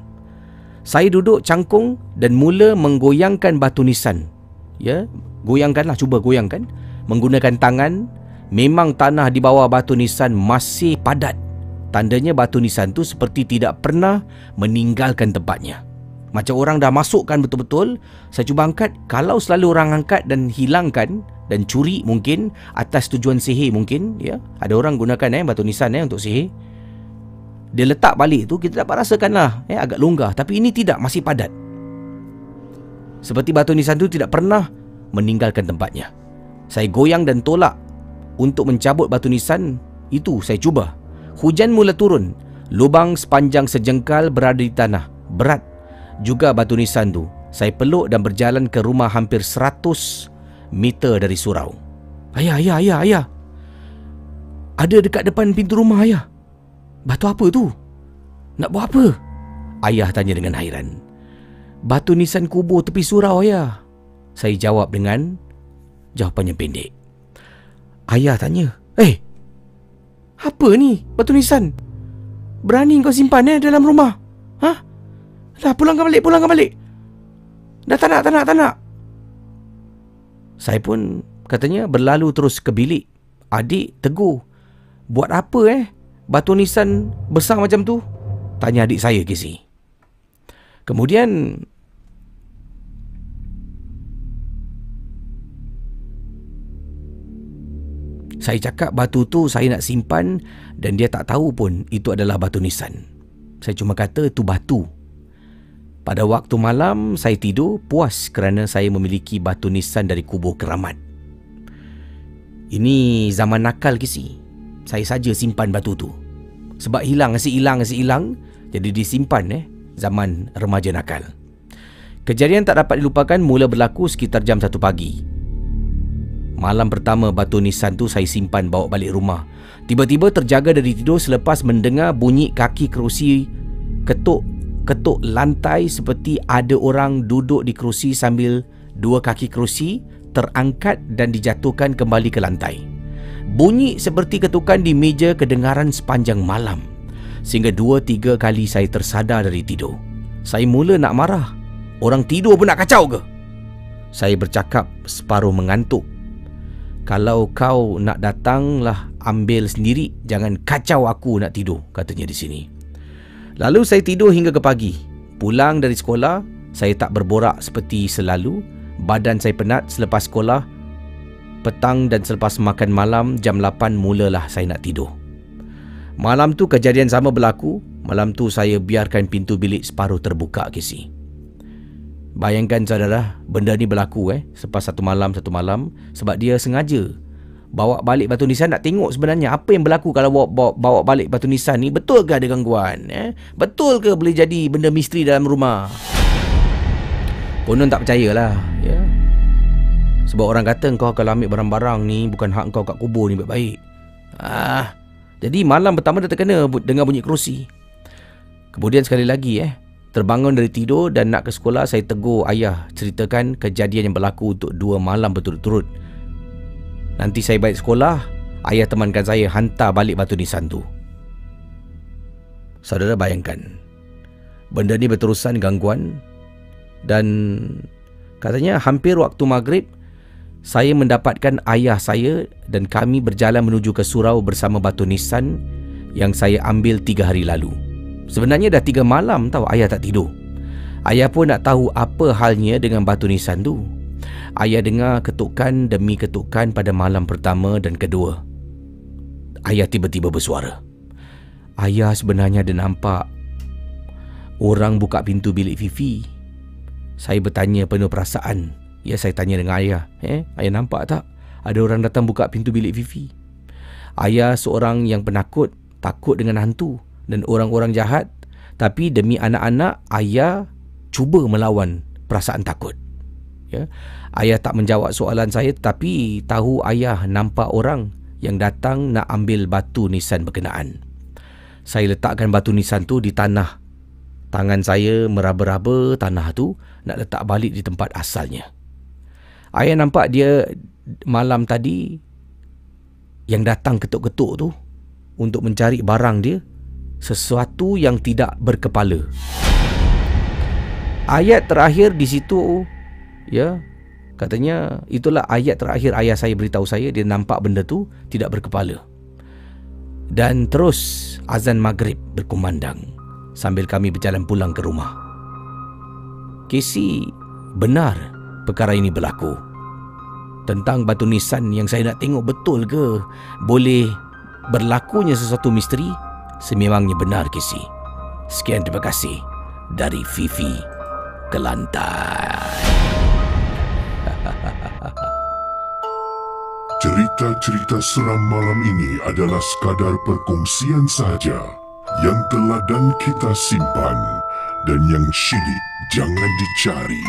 Saya duduk cangkung dan mula menggoyangkan batu nisan. Ya, goyangkanlah, cuba goyangkan. Menggunakan tangan, memang tanah di bawah batu nisan masih padat. Tandanya batu nisan tu seperti tidak pernah meninggalkan tempatnya. Macam orang dah masukkan betul-betul, saya cuba angkat. Kalau selalu orang angkat dan hilangkan dan curi mungkin atas tujuan sihir mungkin, ya. Ada orang gunakan eh batu nisan eh untuk sihir dia letak balik tu kita dapat rasakan lah eh, agak longgar tapi ini tidak masih padat seperti batu nisan tu tidak pernah meninggalkan tempatnya. Saya goyang dan tolak untuk mencabut batu nisan. Itu saya cuba. Hujan mula turun. Lubang sepanjang sejengkal berada di tanah. Berat juga batu nisan tu. Saya peluk dan berjalan ke rumah hampir 100 meter dari surau. Ayah, ayah, ayah, ayah. Ada dekat depan pintu rumah ayah. Batu apa tu? Nak buat apa? Ayah tanya dengan hairan. Batu nisan kubur tepi surau ayah. Saya jawab dengan jawapan yang pendek. Ayah tanya, Eh, apa ni batu nisan? Berani kau simpan eh dalam rumah? Hah? Dah pulangkan balik, pulangkan balik. Dah tak nak, tak nak, tak nak. Saya pun katanya berlalu terus ke bilik. Adik tegur. Buat apa eh? Batu nisan besar macam tu? Tanya adik saya, Casey. Kemudian Saya cakap batu tu saya nak simpan dan dia tak tahu pun itu adalah batu nisan. Saya cuma kata itu batu. Pada waktu malam saya tidur puas kerana saya memiliki batu nisan dari kubur keramat. Ini zaman nakal kisi. Saya saja simpan batu tu. Sebab hilang, asyik hilang, asyik hilang. Jadi disimpan eh zaman remaja nakal. Kejadian tak dapat dilupakan mula berlaku sekitar jam 1 pagi. Malam pertama batu nisan tu saya simpan bawa balik rumah. Tiba-tiba terjaga dari tidur selepas mendengar bunyi kaki kerusi ketuk ketuk lantai seperti ada orang duduk di kerusi sambil dua kaki kerusi terangkat dan dijatuhkan kembali ke lantai. Bunyi seperti ketukan di meja kedengaran sepanjang malam. Sehingga dua tiga kali saya tersadar dari tidur. Saya mula nak marah. Orang tidur pun nak kacau ke? Saya bercakap separuh mengantuk kalau kau nak datanglah ambil sendiri jangan kacau aku nak tidur katanya di sini lalu saya tidur hingga ke pagi. Pulang dari sekolah saya tak berborak seperti selalu. Badan saya penat selepas sekolah. Petang dan selepas makan malam jam 8 mulalah saya nak tidur. Malam tu kejadian sama berlaku. Malam tu saya biarkan pintu bilik separuh terbuka Casey Bayangkan saudara, benda ni berlaku eh selepas satu malam satu malam sebab dia sengaja bawa balik batu nisan nak tengok sebenarnya apa yang berlaku kalau bawa, bawa, bawa balik batu nisan ni betul ke ada gangguan eh? Betul ke boleh jadi benda misteri dalam rumah? Konon tak percayalah ya. Sebab orang kata kau kalau ambil barang-barang ni bukan hak kau kat kubur ni baik-baik. Ah. Jadi malam pertama dia terkena dengar bunyi kerusi. Kemudian sekali lagi eh Terbangun dari tidur dan nak ke sekolah, saya tegur ayah ceritakan kejadian yang berlaku untuk dua malam berturut-turut. Nanti saya balik sekolah, ayah temankan saya hantar balik batu nisan tu. Saudara bayangkan, benda ni berterusan gangguan dan katanya hampir waktu maghrib, saya mendapatkan ayah saya dan kami berjalan menuju ke surau bersama batu nisan yang saya ambil tiga hari lalu. Sebenarnya dah tiga malam tahu ayah tak tidur. Ayah pun nak tahu apa halnya dengan batu nisan tu. Ayah dengar ketukan demi ketukan pada malam pertama dan kedua. Ayah tiba-tiba bersuara. Ayah sebenarnya ada nampak orang buka pintu bilik Fifi. Saya bertanya penuh perasaan. Ya saya tanya dengan ayah. Eh, ayah nampak tak? Ada orang datang buka pintu bilik Fifi. Ayah seorang yang penakut, takut dengan hantu dan orang-orang jahat tapi demi anak-anak ayah cuba melawan perasaan takut ya. Ayah tak menjawab soalan saya tapi tahu ayah nampak orang yang datang nak ambil batu nisan berkenaan. Saya letakkan batu nisan tu di tanah. Tangan saya meraba-raba tanah tu nak letak balik di tempat asalnya. Ayah nampak dia malam tadi yang datang ketuk-ketuk tu untuk mencari barang dia sesuatu yang tidak berkepala. Ayat terakhir di situ ya katanya itulah ayat terakhir ayah saya beritahu saya dia nampak benda tu tidak berkepala. Dan terus azan maghrib berkumandang sambil kami berjalan pulang ke rumah. Casey benar perkara ini berlaku. Tentang batu nisan yang saya nak tengok betul ke boleh berlakunya sesuatu misteri Sememangnya benar Kisi. Sekian terima kasih dari Fifi Kelantan. Cerita-cerita seram malam ini adalah sekadar perkongsian sahaja yang telah dan kita simpan dan yang syilid jangan dicari.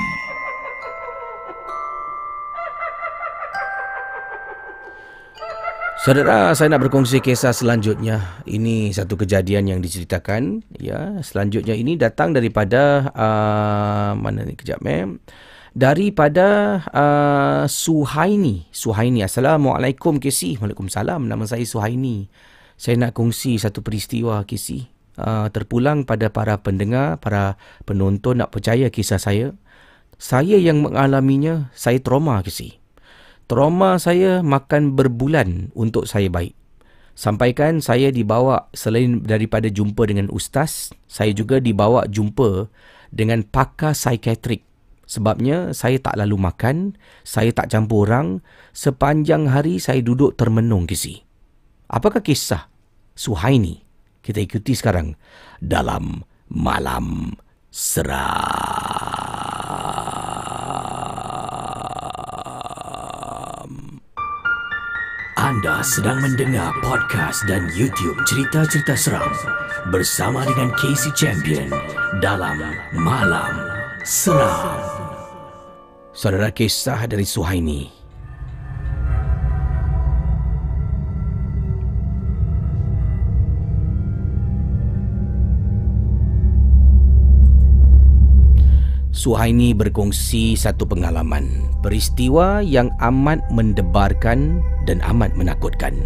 Saudara, saya nak berkongsi kisah selanjutnya. Ini satu kejadian yang diceritakan. Ya, selanjutnya ini datang daripada uh, mana ni kejap eh. Daripada uh, Suhaini. Suhaini. Assalamualaikum KC. Waalaikumsalam. Nama saya Suhaini. Saya nak kongsi satu peristiwa KC. Uh, terpulang pada para pendengar, para penonton nak percaya kisah saya. Saya yang mengalaminya, saya trauma KC. Trauma saya makan berbulan untuk saya baik. Sampaikan saya dibawa selain daripada jumpa dengan ustaz, saya juga dibawa jumpa dengan pakar psikiatrik. Sebabnya saya tak lalu makan, saya tak campur orang, sepanjang hari saya duduk termenung kisi. Apakah kisah Suhaini? Kita ikuti sekarang dalam Malam Seram. Anda sedang mendengar podcast dan YouTube cerita-cerita seram bersama dengan Casey Champion dalam Malam Seram. Saudara kisah dari Suhaini. Suhaini berkongsi satu pengalaman, peristiwa yang amat mendebarkan dan amat menakutkan.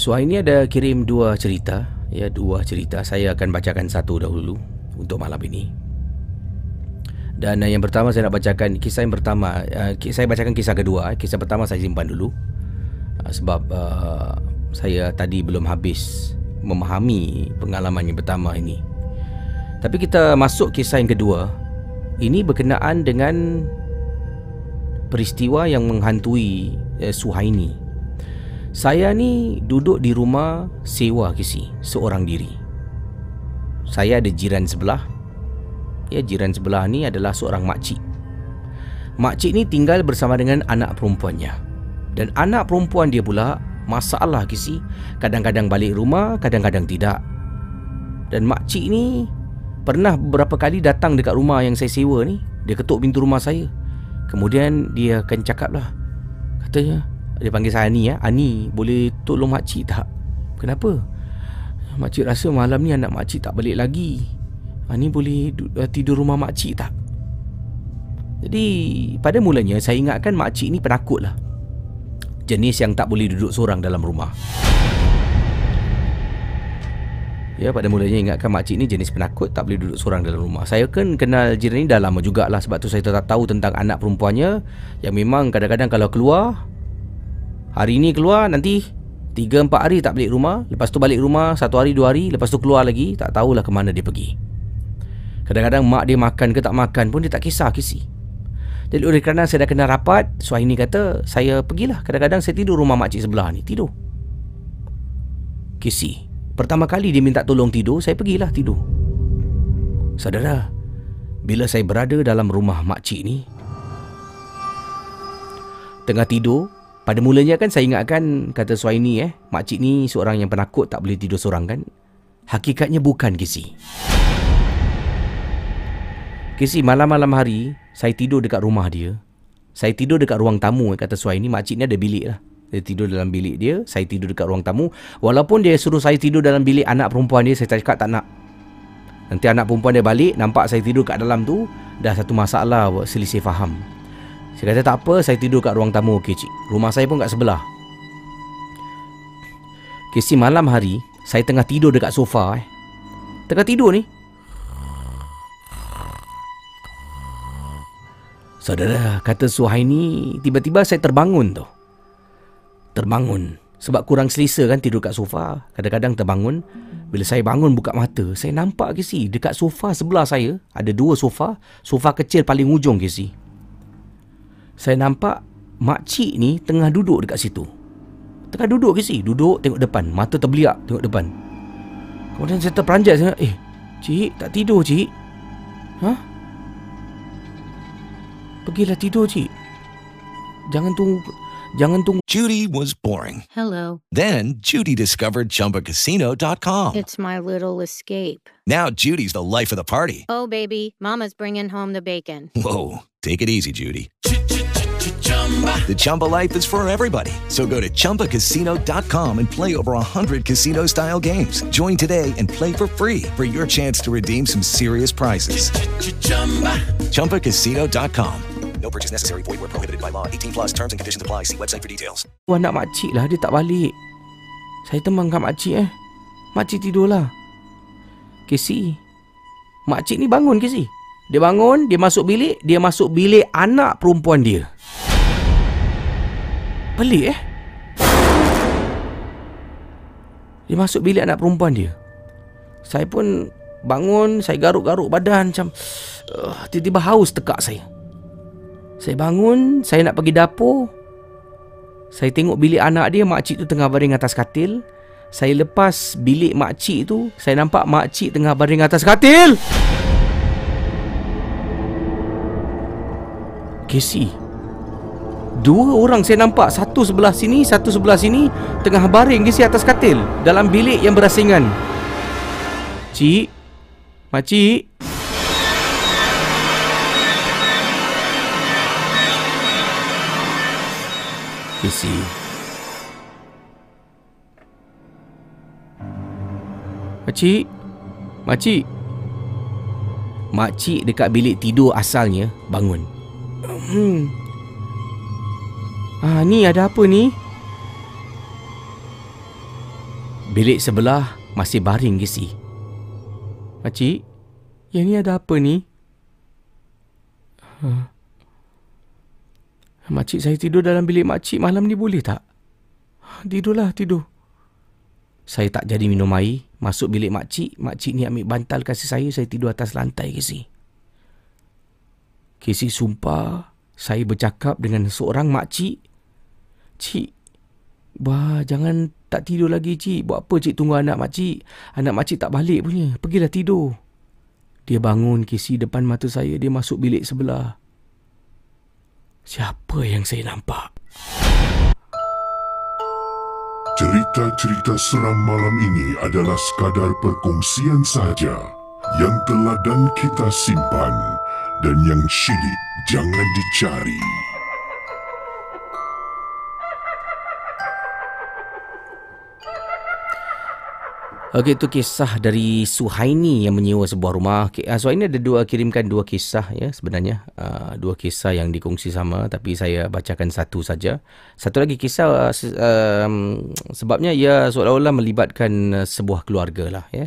Suhaini ada kirim dua cerita. Ya, dua cerita. Saya akan bacakan satu dahulu untuk malam ini. Dan uh, yang pertama saya nak bacakan kisah yang pertama. Uh, saya bacakan kisah kedua. Kisah pertama saya simpan dulu. Uh, sebab uh, saya tadi belum habis memahami pengalaman yang pertama ini. Tapi kita masuk kisah yang kedua. Ini berkenaan dengan peristiwa yang menghantui uh, Suhaini. Saya ni duduk di rumah sewa kisi seorang diri. Saya ada jiran sebelah. Ya, jiran sebelah ni adalah seorang makcik. Makcik ni tinggal bersama dengan anak perempuannya. Dan anak perempuan dia pula masalah kisi. Kadang-kadang balik rumah, kadang-kadang tidak. Dan makcik ni pernah beberapa kali datang dekat rumah yang saya sewa ni. Dia ketuk pintu rumah saya. Kemudian dia akan cakap lah. Katanya, dia panggil saya Ani ya. Ani, boleh tolong makcik tak? Kenapa? Makcik rasa malam ni anak makcik tak balik lagi. Ani boleh uh, tidur rumah makcik tak? Jadi, pada mulanya saya ingatkan makcik ni penakut lah. Jenis yang tak boleh duduk seorang dalam rumah. Ya, pada mulanya ingatkan makcik ni jenis penakut tak boleh duduk seorang dalam rumah. Saya kan kenal jiran ni dah lama jugalah sebab tu saya tetap tahu tentang anak perempuannya yang memang kadang-kadang kalau keluar Hari ni keluar nanti 3-4 hari tak balik rumah. Lepas tu balik rumah 1 hari 2 hari. Lepas tu keluar lagi Tak tahulah ke mana dia pergi. Kadang-kadang mak dia makan ke tak makan pun Dia tak kisah kisi. Jadi oleh kerana saya dah kenal rapat Suhaini kata Saya pergilah. Kadang-kadang saya tidur rumah makcik sebelah ni Tidur. Kisi. Pertama kali dia minta tolong tidur Saya pergilah tidur. Saudara Bila saya berada dalam rumah makcik ni Tengah tidur pada mulanya kan saya ingatkan kata Suhaini eh, makcik ni seorang yang penakut tak boleh tidur seorang kan. Hakikatnya bukan Kisi. Kisi malam-malam hari saya tidur dekat rumah dia. Saya tidur dekat ruang tamu eh, kata Suhaini, makcik ni ada bilik lah. Dia tidur dalam bilik dia, saya tidur dekat ruang tamu. Walaupun dia suruh saya tidur dalam bilik anak perempuan dia, saya cakap tak nak. Nanti anak perempuan dia balik, nampak saya tidur kat dalam tu, dah satu masalah selisih faham. Saya kata tak apa, saya tidur kat ruang tamu okey cik. Rumah saya pun kat sebelah. Kesi malam hari, saya tengah tidur dekat sofa eh. Tengah tidur ni. Saudara, kata Suhaini, tiba-tiba saya terbangun tu. Terbangun. Sebab kurang selesa kan tidur kat sofa. Kadang-kadang terbangun. Bila saya bangun buka mata, saya nampak ke si dekat sofa sebelah saya ada dua sofa, sofa kecil paling ujung ke si. Saya nampak mak cik ni tengah duduk dekat situ. Tengah duduk ke si, duduk tengok depan, mata terbeliak tengok depan. Kemudian saya terperanjat saya, eh, cik tak tidur cik? Hah? Pergilah tidur cik. Jangan tunggu Jangan tunggu. Judy was boring. Hello. Then Judy discovered ChumbaCasino.com. It's my little escape. Now Judy's the life of the party. Oh, baby, Mama's bringing home the bacon. Whoa, take it easy, Judy. The Chumba life is for everybody. So go to ChumbaCasino.com and play over 100 casino-style games. Join today and play for free for your chance to redeem some serious prizes. ChumbaCasino.com. No purchase necessary. Void where prohibited by law. 18 plus terms and conditions apply. See website for details. Wah nak makcik lah dia tak balik. Saya temang kat makcik eh. Makcik tidur lah. Casey. Makcik ni bangun Casey. Dia bangun, dia masuk bilik, dia masuk bilik anak perempuan dia. Pelik eh. Dia masuk bilik anak perempuan dia. Saya pun bangun, saya garuk-garuk badan macam uh, tiba-tiba haus tekak saya. Saya bangun, saya nak pergi dapur. Saya tengok bilik anak dia, makcik tu tengah baring atas katil. Saya lepas bilik makcik tu, saya nampak makcik tengah baring atas katil. Casey. Dua orang saya nampak, satu sebelah sini, satu sebelah sini, tengah baring Casey atas katil dalam bilik yang berasingan. Cik, makcik. Casey. Makcik. Makcik. Makcik dekat bilik tidur asalnya bangun. Hmm. Ah, ni ada apa ni? Bilik sebelah masih baring Casey. Makcik, yang ni ada apa ni? Huh. Makcik saya tidur dalam bilik makcik malam ni boleh tak? Tidurlah, tidur. Saya tak jadi minum air. Masuk bilik makcik. Makcik ni ambil bantal kasih saya. Saya tidur atas lantai, Casey. Casey sumpah. Saya bercakap dengan seorang makcik. Cik, Wah, jangan tak tidur lagi, Cik. Buat apa Cik tunggu anak makcik? Anak makcik tak balik punya. Pergilah tidur. Dia bangun, Casey, depan mata saya. Dia masuk bilik sebelah. Siapa yang saya nampak? Cerita-cerita seram malam ini adalah sekadar perkongsian sahaja yang telah dan kita simpan dan yang syilid jangan dicari. Okey, itu kisah dari Suhaini yang menyewa sebuah rumah. Okay, uh, Suhaini ada dua kirimkan dua kisah ya sebenarnya. Uh, dua kisah yang dikongsi sama tapi saya bacakan satu saja. Satu lagi kisah uh, um, sebabnya ia seolah-olah melibatkan uh, sebuah keluarga lah ya.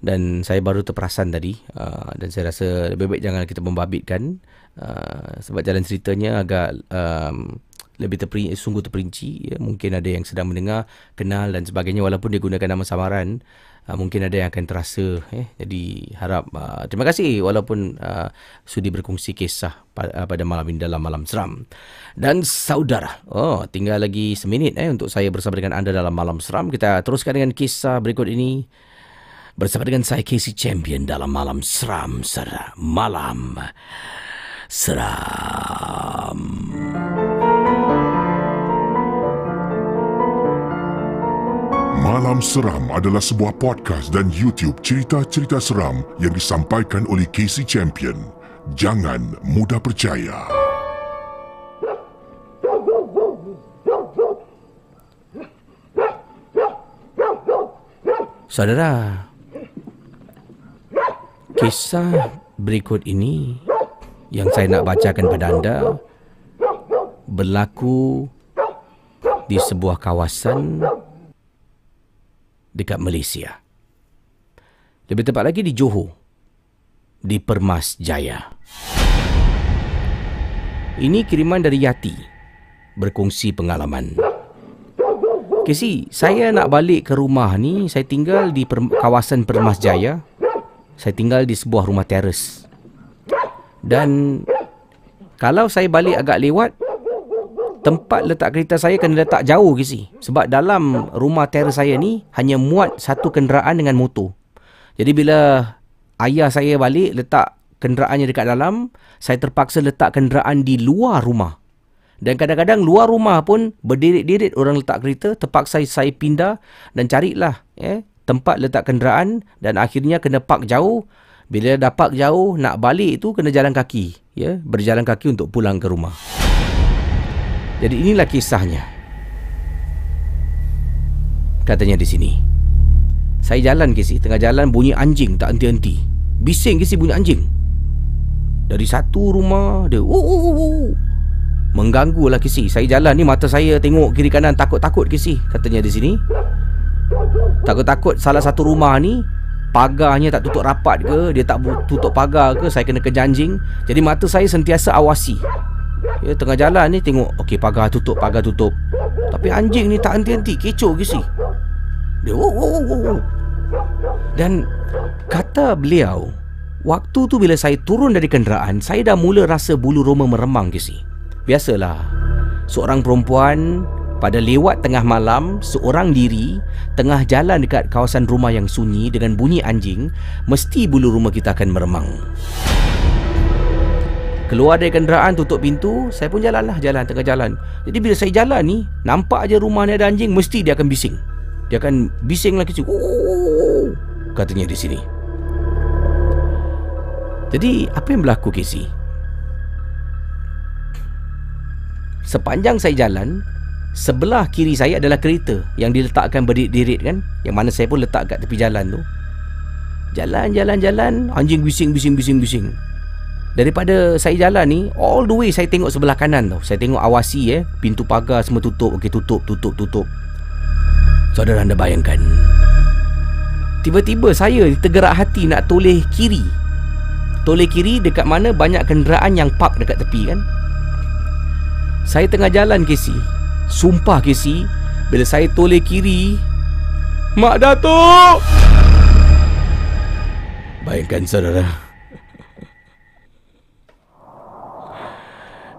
Dan saya baru terperasan tadi uh, dan saya rasa lebih baik jangan kita membabitkan uh, sebab jalan ceritanya agak um, lebih terperinci, sungguh terperinci ya. mungkin ada yang sedang mendengar kenal dan sebagainya walaupun dia gunakan nama samaran uh, mungkin ada yang akan terasa eh. jadi harap uh, terima kasih walaupun uh, sudi berkongsi kisah pada, uh, pada malam ini dalam malam seram dan saudara oh tinggal lagi seminit eh untuk saya bersama dengan anda dalam malam seram kita teruskan dengan kisah berikut ini bersama dengan saya Casey Champion dalam malam seram saudara malam seram Malam Seram adalah sebuah podcast dan YouTube cerita-cerita seram yang disampaikan oleh Casey Champion. Jangan mudah percaya. Saudara, kisah berikut ini yang saya nak bacakan pada anda berlaku di sebuah kawasan dekat Malaysia. Lebih tepat lagi di Johor, di Permas Jaya. Ini kiriman dari Yati, berkongsi pengalaman. Kesi, saya nak balik ke rumah ni, saya tinggal di per- kawasan Permas Jaya. Saya tinggal di sebuah rumah teres. Dan kalau saya balik agak lewat, tempat letak kereta saya kena letak jauh ke si. Sebab dalam rumah teres saya ni hanya muat satu kenderaan dengan motor. Jadi bila ayah saya balik letak kenderaannya dekat dalam, saya terpaksa letak kenderaan di luar rumah. Dan kadang-kadang luar rumah pun berdirit-dirit orang letak kereta, terpaksa saya pindah dan carilah eh, tempat letak kenderaan dan akhirnya kena park jauh. Bila dah park jauh, nak balik tu kena jalan kaki. ya Berjalan kaki untuk pulang ke rumah. Jadi inilah kisahnya. Katanya di sini. Saya jalan ke si tengah jalan bunyi anjing tak henti-henti. Bising ke si bunyi anjing. Dari satu rumah dia. Oh, oh, oh. Mengganggu lah ke si. Saya jalan ni mata saya tengok kiri kanan takut-takut ke si. Katanya di sini. Takut-takut salah satu rumah ni pagarnya tak tutup rapat ke, dia tak tutup pagar ke, saya kena kejar anjing. Jadi mata saya sentiasa awasi. Ya, tengah jalan ni tengok, okey pagar tutup, pagar tutup. Tapi anjing ni tak henti-henti, kecoh ke si. Dia, oh, oh, oh, oh. Dan kata beliau, waktu tu bila saya turun dari kenderaan, saya dah mula rasa bulu roma meremang ke si. Biasalah, seorang perempuan pada lewat tengah malam, seorang diri tengah jalan dekat kawasan rumah yang sunyi dengan bunyi anjing, mesti bulu rumah kita akan meremang. Keluar dari kenderaan, tutup pintu, saya pun jalanlah jalan tengah jalan. Jadi bila saya jalan ni, nampak aja rumah ni ada anjing, mesti dia akan bising. Dia akan bising lagi katanya di sini. Jadi, apa yang berlaku, Casey? Sepanjang saya jalan, Sebelah kiri saya adalah kereta yang diletakkan berdiri-dirit kan Yang mana saya pun letak kat tepi jalan tu Jalan, jalan, jalan Anjing bising, bising, bising, bising Daripada saya jalan ni All the way saya tengok sebelah kanan tu Saya tengok awasi eh. Pintu pagar semua tutup. Okey tutup, tutup, tutup. Saudara anda bayangkan. Tiba-tiba saya tergerak hati nak toleh kiri. Toleh kiri dekat mana banyak kenderaan yang park dekat tepi kan? Saya tengah jalan Casey Sumpah Casey Bila saya toleh kiri Mak Datuk! Bayangkan saudara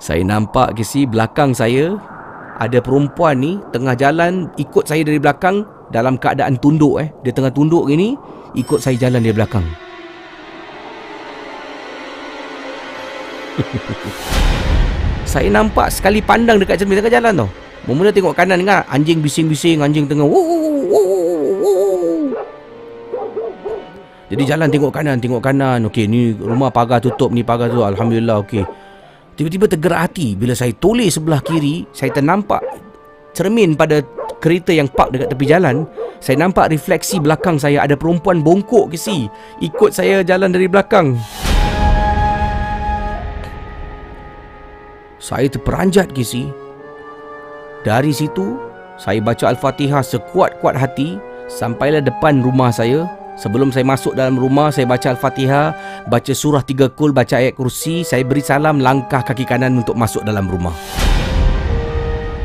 Saya nampak Casey belakang saya Ada perempuan ni Tengah jalan Ikut saya dari belakang Dalam keadaan tunduk eh. Dia tengah tunduk gini Ikut saya jalan dari belakang. Saya nampak sekali pandang dekat cermin tengah jalan tau. Mula tengok kanan kan Anjing bising-bising Anjing tengah woo, woo, woo. Jadi jalan tengok kanan Tengok kanan. Okey ni rumah pagar tutup Ni pagar tu Alhamdulillah okey Tiba-tiba tergerak hati. Bila saya toleh sebelah kiri Saya ternampak Cermin pada kereta yang park dekat tepi jalan. Saya nampak refleksi belakang saya. Ada perempuan bongkok ke si? Ikut saya jalan dari belakang. Saya terperanjat ke si? Dari situ, saya baca Al-Fatihah sekuat-kuat hati. Sampailah depan rumah saya. Sebelum saya masuk dalam rumah, saya baca Al-Fatihah, baca surah tiga kul, baca ayat kursi, saya beri salam langkah kaki kanan untuk masuk dalam rumah.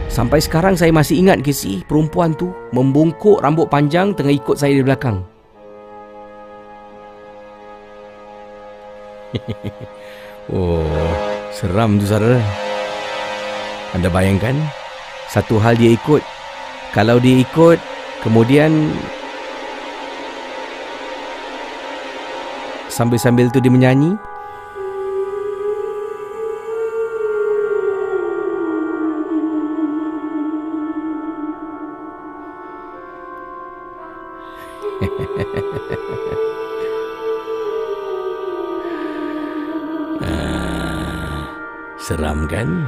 Sampai sekarang saya masih ingat ke si perempuan tu membungkuk rambut panjang tengah ikut saya di belakang. oh, seram tu saudara. Anda bayangkan satu hal dia ikut kalau dia ikut kemudian sambil-sambil tu dia menyanyi ah, seram kan?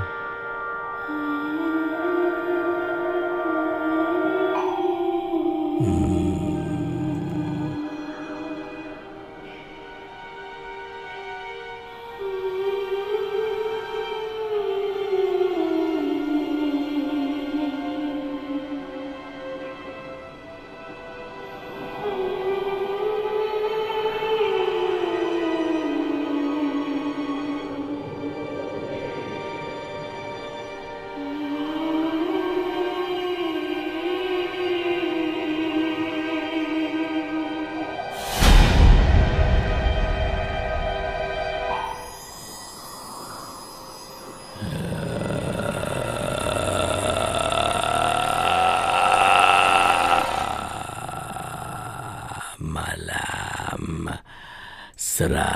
Seram.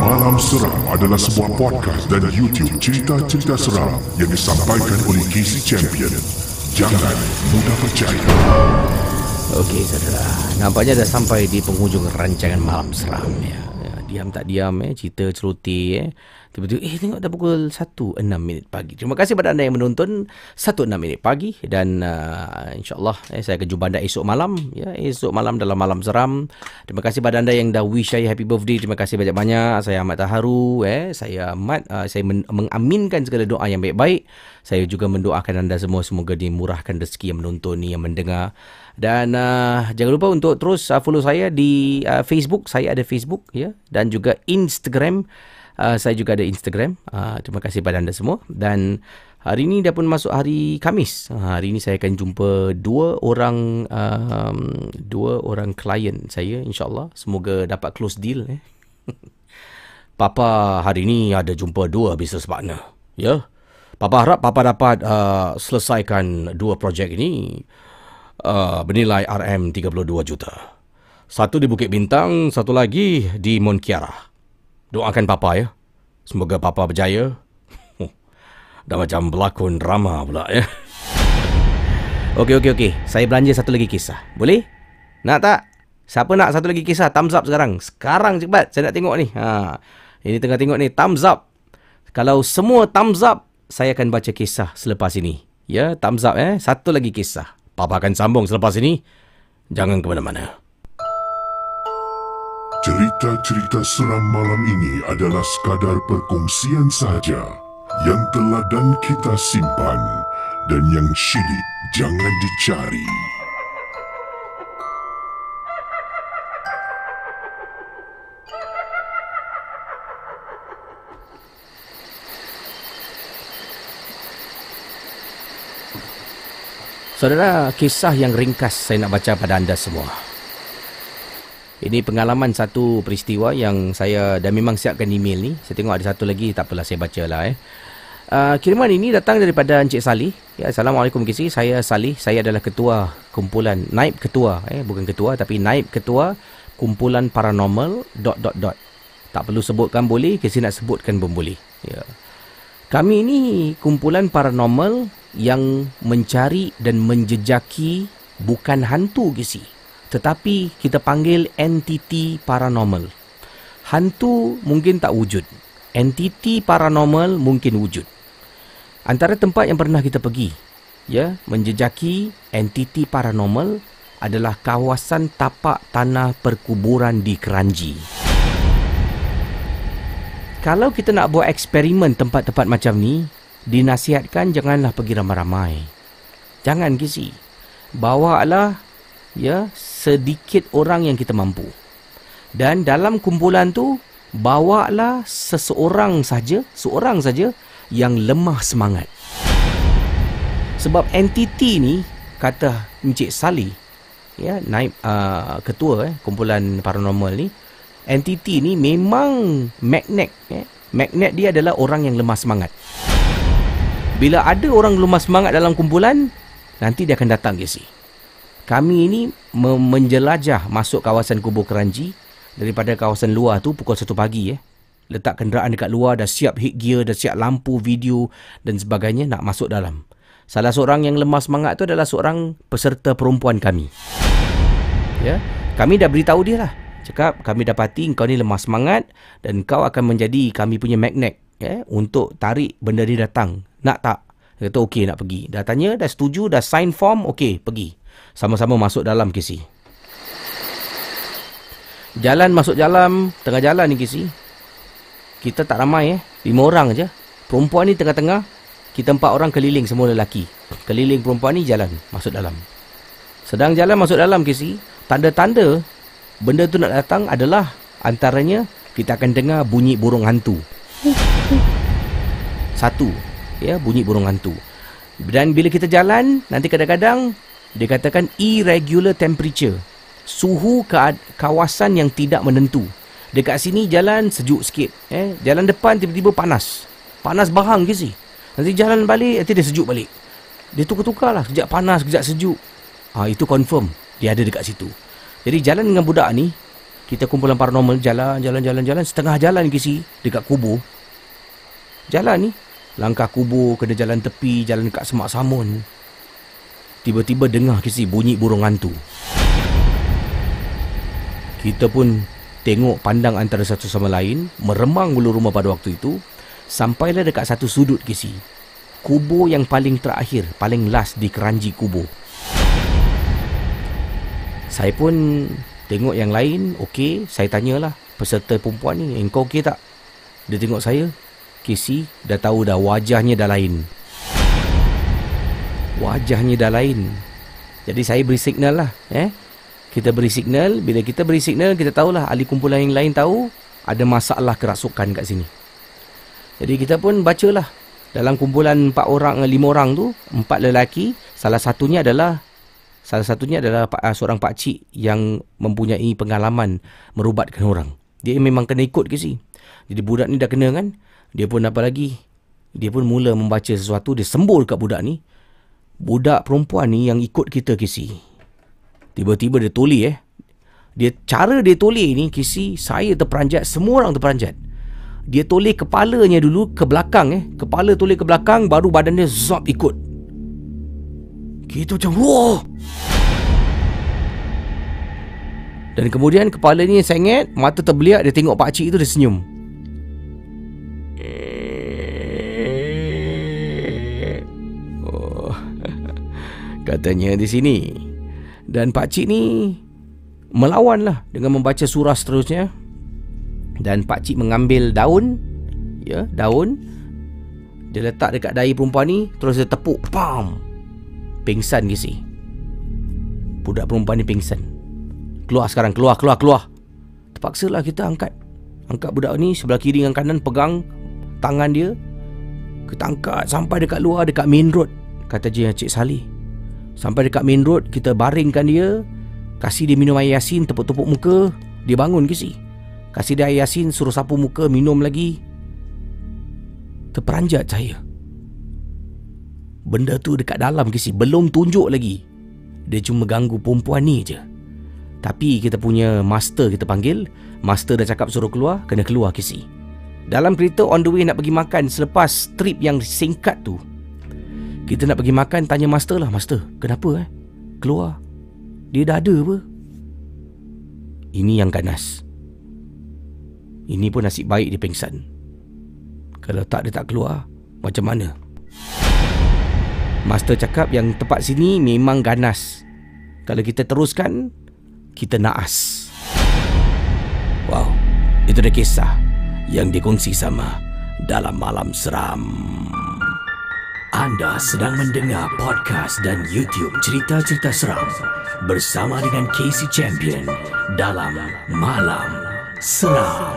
Malam Seram adalah sebuah podcast dan YouTube cerita-cerita seram yang disampaikan oleh Casey Champion. Jangan mudah percaya. Okey, saudara. Nampaknya dah sampai di penghujung rancangan Malam Seram ya. ya diam tak diam eh, cerita ceruti eh. Tiba-tiba, eh tengok dah pukul 1.06 minit pagi. Terima kasih kepada anda yang menonton 1.06 minit pagi. Dan uh, insyaAllah eh, saya akan jumpa anda esok malam. Ya, esok malam dalam Malam Seram. Terima kasih kepada anda yang dah wish saya happy birthday. Terima kasih banyak-banyak. Saya amat terharu. Eh. Saya amat, uh, saya men- mengaminkan segala doa yang baik-baik. Saya juga mendoakan anda semua semoga dimurahkan rezeki yang menonton ni, yang mendengar. Dan uh, jangan lupa untuk terus uh, follow saya di uh, Facebook. Saya ada Facebook ya dan juga Instagram. Uh, saya juga ada Instagram. Uh, terima kasih pada anda semua. Dan hari ini dah pun masuk hari Kamis. Uh, hari ini saya akan jumpa dua orang um, dua orang klien saya insyaAllah. Semoga dapat close deal. Eh. Papa hari ini ada jumpa dua business partner. Ya. Papa harap Papa dapat uh, selesaikan dua projek ini uh, bernilai RM32 juta. Satu di Bukit Bintang, satu lagi di Monkiara. Doakan Papa ya. Semoga Papa berjaya. Dah macam berlakon drama pula ya. Okey, okey, okey. Saya belanja satu lagi kisah. Boleh? Nak tak? Siapa nak satu lagi kisah? Thumbs up sekarang. Sekarang cepat. Saya nak tengok ni. Ha. Ini tengah tengok ni. Thumbs up. Kalau semua thumbs up, saya akan baca kisah selepas ini. Ya, thumbs up eh. Satu lagi kisah. Papa akan sambung selepas ini. Jangan ke mana-mana. Cerita-cerita seram malam ini adalah sekadar perkongsian sahaja yang telah dan kita simpan dan yang syilid jangan dicari. Saudara, kisah yang ringkas saya nak baca pada anda semua. Ini pengalaman satu peristiwa yang saya dah memang siapkan email ni. Saya tengok ada satu lagi, tak apalah saya baca lah eh. Uh, kiriman ini datang daripada Encik Salih. Ya, Assalamualaikum Kisi. Saya Salih. Saya adalah ketua kumpulan, naib ketua. Eh, bukan ketua tapi naib ketua kumpulan paranormal dot dot dot. Tak perlu sebutkan boleh, Kisi nak sebutkan pun boleh. Ya. Kami ini kumpulan paranormal yang mencari dan menjejaki bukan hantu Kisi. Tetapi kita panggil entiti paranormal. Hantu mungkin tak wujud. Entiti paranormal mungkin wujud. Antara tempat yang pernah kita pergi, ya, menjejaki entiti paranormal adalah kawasan tapak tanah perkuburan di Keranji. Kalau kita nak buat eksperimen tempat-tempat macam ni, dinasihatkan janganlah pergi ramai-ramai. Jangan kisi. Bawalah ya sedikit orang yang kita mampu. Dan dalam kumpulan tu bawalah seseorang saja, seorang saja yang lemah semangat. Sebab entiti ni kata Encik Sali ya naib uh, ketua eh kumpulan paranormal ni entiti ni memang magnet eh magnet dia adalah orang yang lemah semangat. Bila ada orang lemah semangat dalam kumpulan nanti dia akan datang ke sini. Kami ini menjelajah masuk kawasan kubur Keranji daripada kawasan luar tu pukul 1 pagi eh. Letak kenderaan dekat luar dah siap headgear, dah siap lampu, video dan sebagainya nak masuk dalam. Salah seorang yang lemah semangat tu adalah seorang peserta perempuan kami. Ya, kami dah beritahu dia lah. Cakap kami dapati kau ni lemah semangat dan kau akan menjadi kami punya magnet ya untuk tarik benda ni datang. Nak tak? Dia kata okey nak pergi. Dah tanya, dah setuju, dah sign form, okey pergi. Sama-sama masuk dalam kisi. Jalan masuk jalan, tengah jalan ni kisi. Kita tak ramai eh, lima orang aja. Perempuan ni tengah-tengah, kita empat orang keliling semua lelaki. Keliling perempuan ni jalan masuk dalam. Sedang jalan masuk dalam kisi, tanda-tanda benda tu nak datang adalah antaranya kita akan dengar bunyi burung hantu. Satu, ya bunyi burung hantu. Dan bila kita jalan, nanti kadang-kadang dia katakan irregular temperature. Suhu ke kawasan yang tidak menentu. Dekat sini jalan sejuk sikit. Eh? Jalan depan tiba-tiba panas. Panas bahang ke sih. Nanti jalan balik, nanti dia sejuk balik. Dia tukar-tukar lah. Sekejap panas, sekejap sejuk. Ha, itu confirm. Dia ada dekat situ. Jadi jalan dengan budak ni, kita kumpulan paranormal jalan, jalan, jalan, jalan. Setengah jalan kisi dekat kubur. Jalan ni. Langkah kubur, kena jalan tepi, jalan dekat semak samun. Tiba-tiba dengar kisi bunyi burung hantu. Kita pun tengok pandang antara satu sama lain, meremang bulu rumah pada waktu itu, sampailah dekat satu sudut kisi kubur yang paling terakhir, paling last di keranji kubur. Saya pun tengok yang lain, okey, saya tanyalah peserta perempuan ni, engkau okey tak? Dia tengok saya, Casey dah tahu dah wajahnya dah lain. Wajahnya dah lain. Jadi saya beri signal lah, eh. Kita beri signal, bila kita beri signal, kita tahulah ahli kumpulan yang lain tahu ada masalah kerasukan kat sini. Jadi kita pun bacalah dalam kumpulan empat orang lima orang tu empat lelaki salah satunya adalah salah satunya adalah uh, seorang pak cik yang mempunyai pengalaman merubatkan orang dia memang kena ikut ke si jadi budak ni dah kena kan dia pun apa lagi dia pun mula membaca sesuatu dia sembul kat budak ni budak perempuan ni yang ikut kita kisi tiba-tiba dia tuli eh dia cara dia tuli ni kisi saya terperanjat semua orang terperanjat dia toleh kepalanya dulu ke belakang eh. Kepala toleh ke belakang baru badan dia zop ikut. Kita macam wah. Dan kemudian kepala ni sengit, mata terbeliak dia tengok pak cik itu dia senyum. Katanya di sini. Dan pak cik ni melawan lah dengan membaca surah seterusnya. Dan pak cik mengambil daun ya daun. Dia letak dekat dahi perempuan ni terus dia tepuk pam pingsan ke si budak perempuan ni pingsan. Keluar sekarang keluar keluar keluar. Terpaksa lah kita angkat. Angkat budak ni sebelah kiri dengan kanan pegang tangan dia. Kita angkat sampai dekat luar dekat main road kata je Cik Salih sampai dekat main road kita baringkan dia. Kasih dia minum air yasin tepuk-tepuk muka dia bangun ke si? Kasih dia air yasin Suruh sapu muka Minum lagi. Terperanjat saya Benda tu dekat dalam kisi Belum tunjuk lagi. Dia cuma ganggu perempuan ni je. Tapi kita punya master kita panggil Master dah cakap suruh keluar Kena keluar kisi Dalam kereta on the way nak pergi makan Selepas trip yang singkat tu Kita nak pergi makan Tanya master lah Master kenapa eh Keluar Dia dah ada apa Ini yang ganas ini pun nasib baik dia pengsan. Kalau tak dia tak keluar, macam mana? Master cakap yang tempat sini memang ganas. Kalau kita teruskan, kita naas. Wow, itu dia kisah yang dikongsi sama dalam malam seram. Anda sedang mendengar podcast dan YouTube cerita-cerita seram bersama dengan Casey Champion dalam Malam Seram.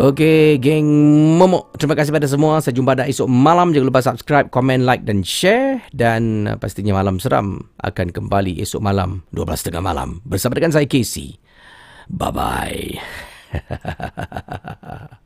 Okey, geng momok. Terima kasih pada semua. Saya jumpa pada esok malam. Jangan lupa subscribe, komen, like dan share. Dan uh, pastinya Malam Seram akan kembali esok malam, 12.30 malam. Bersama dengan saya, Casey. Bye-bye.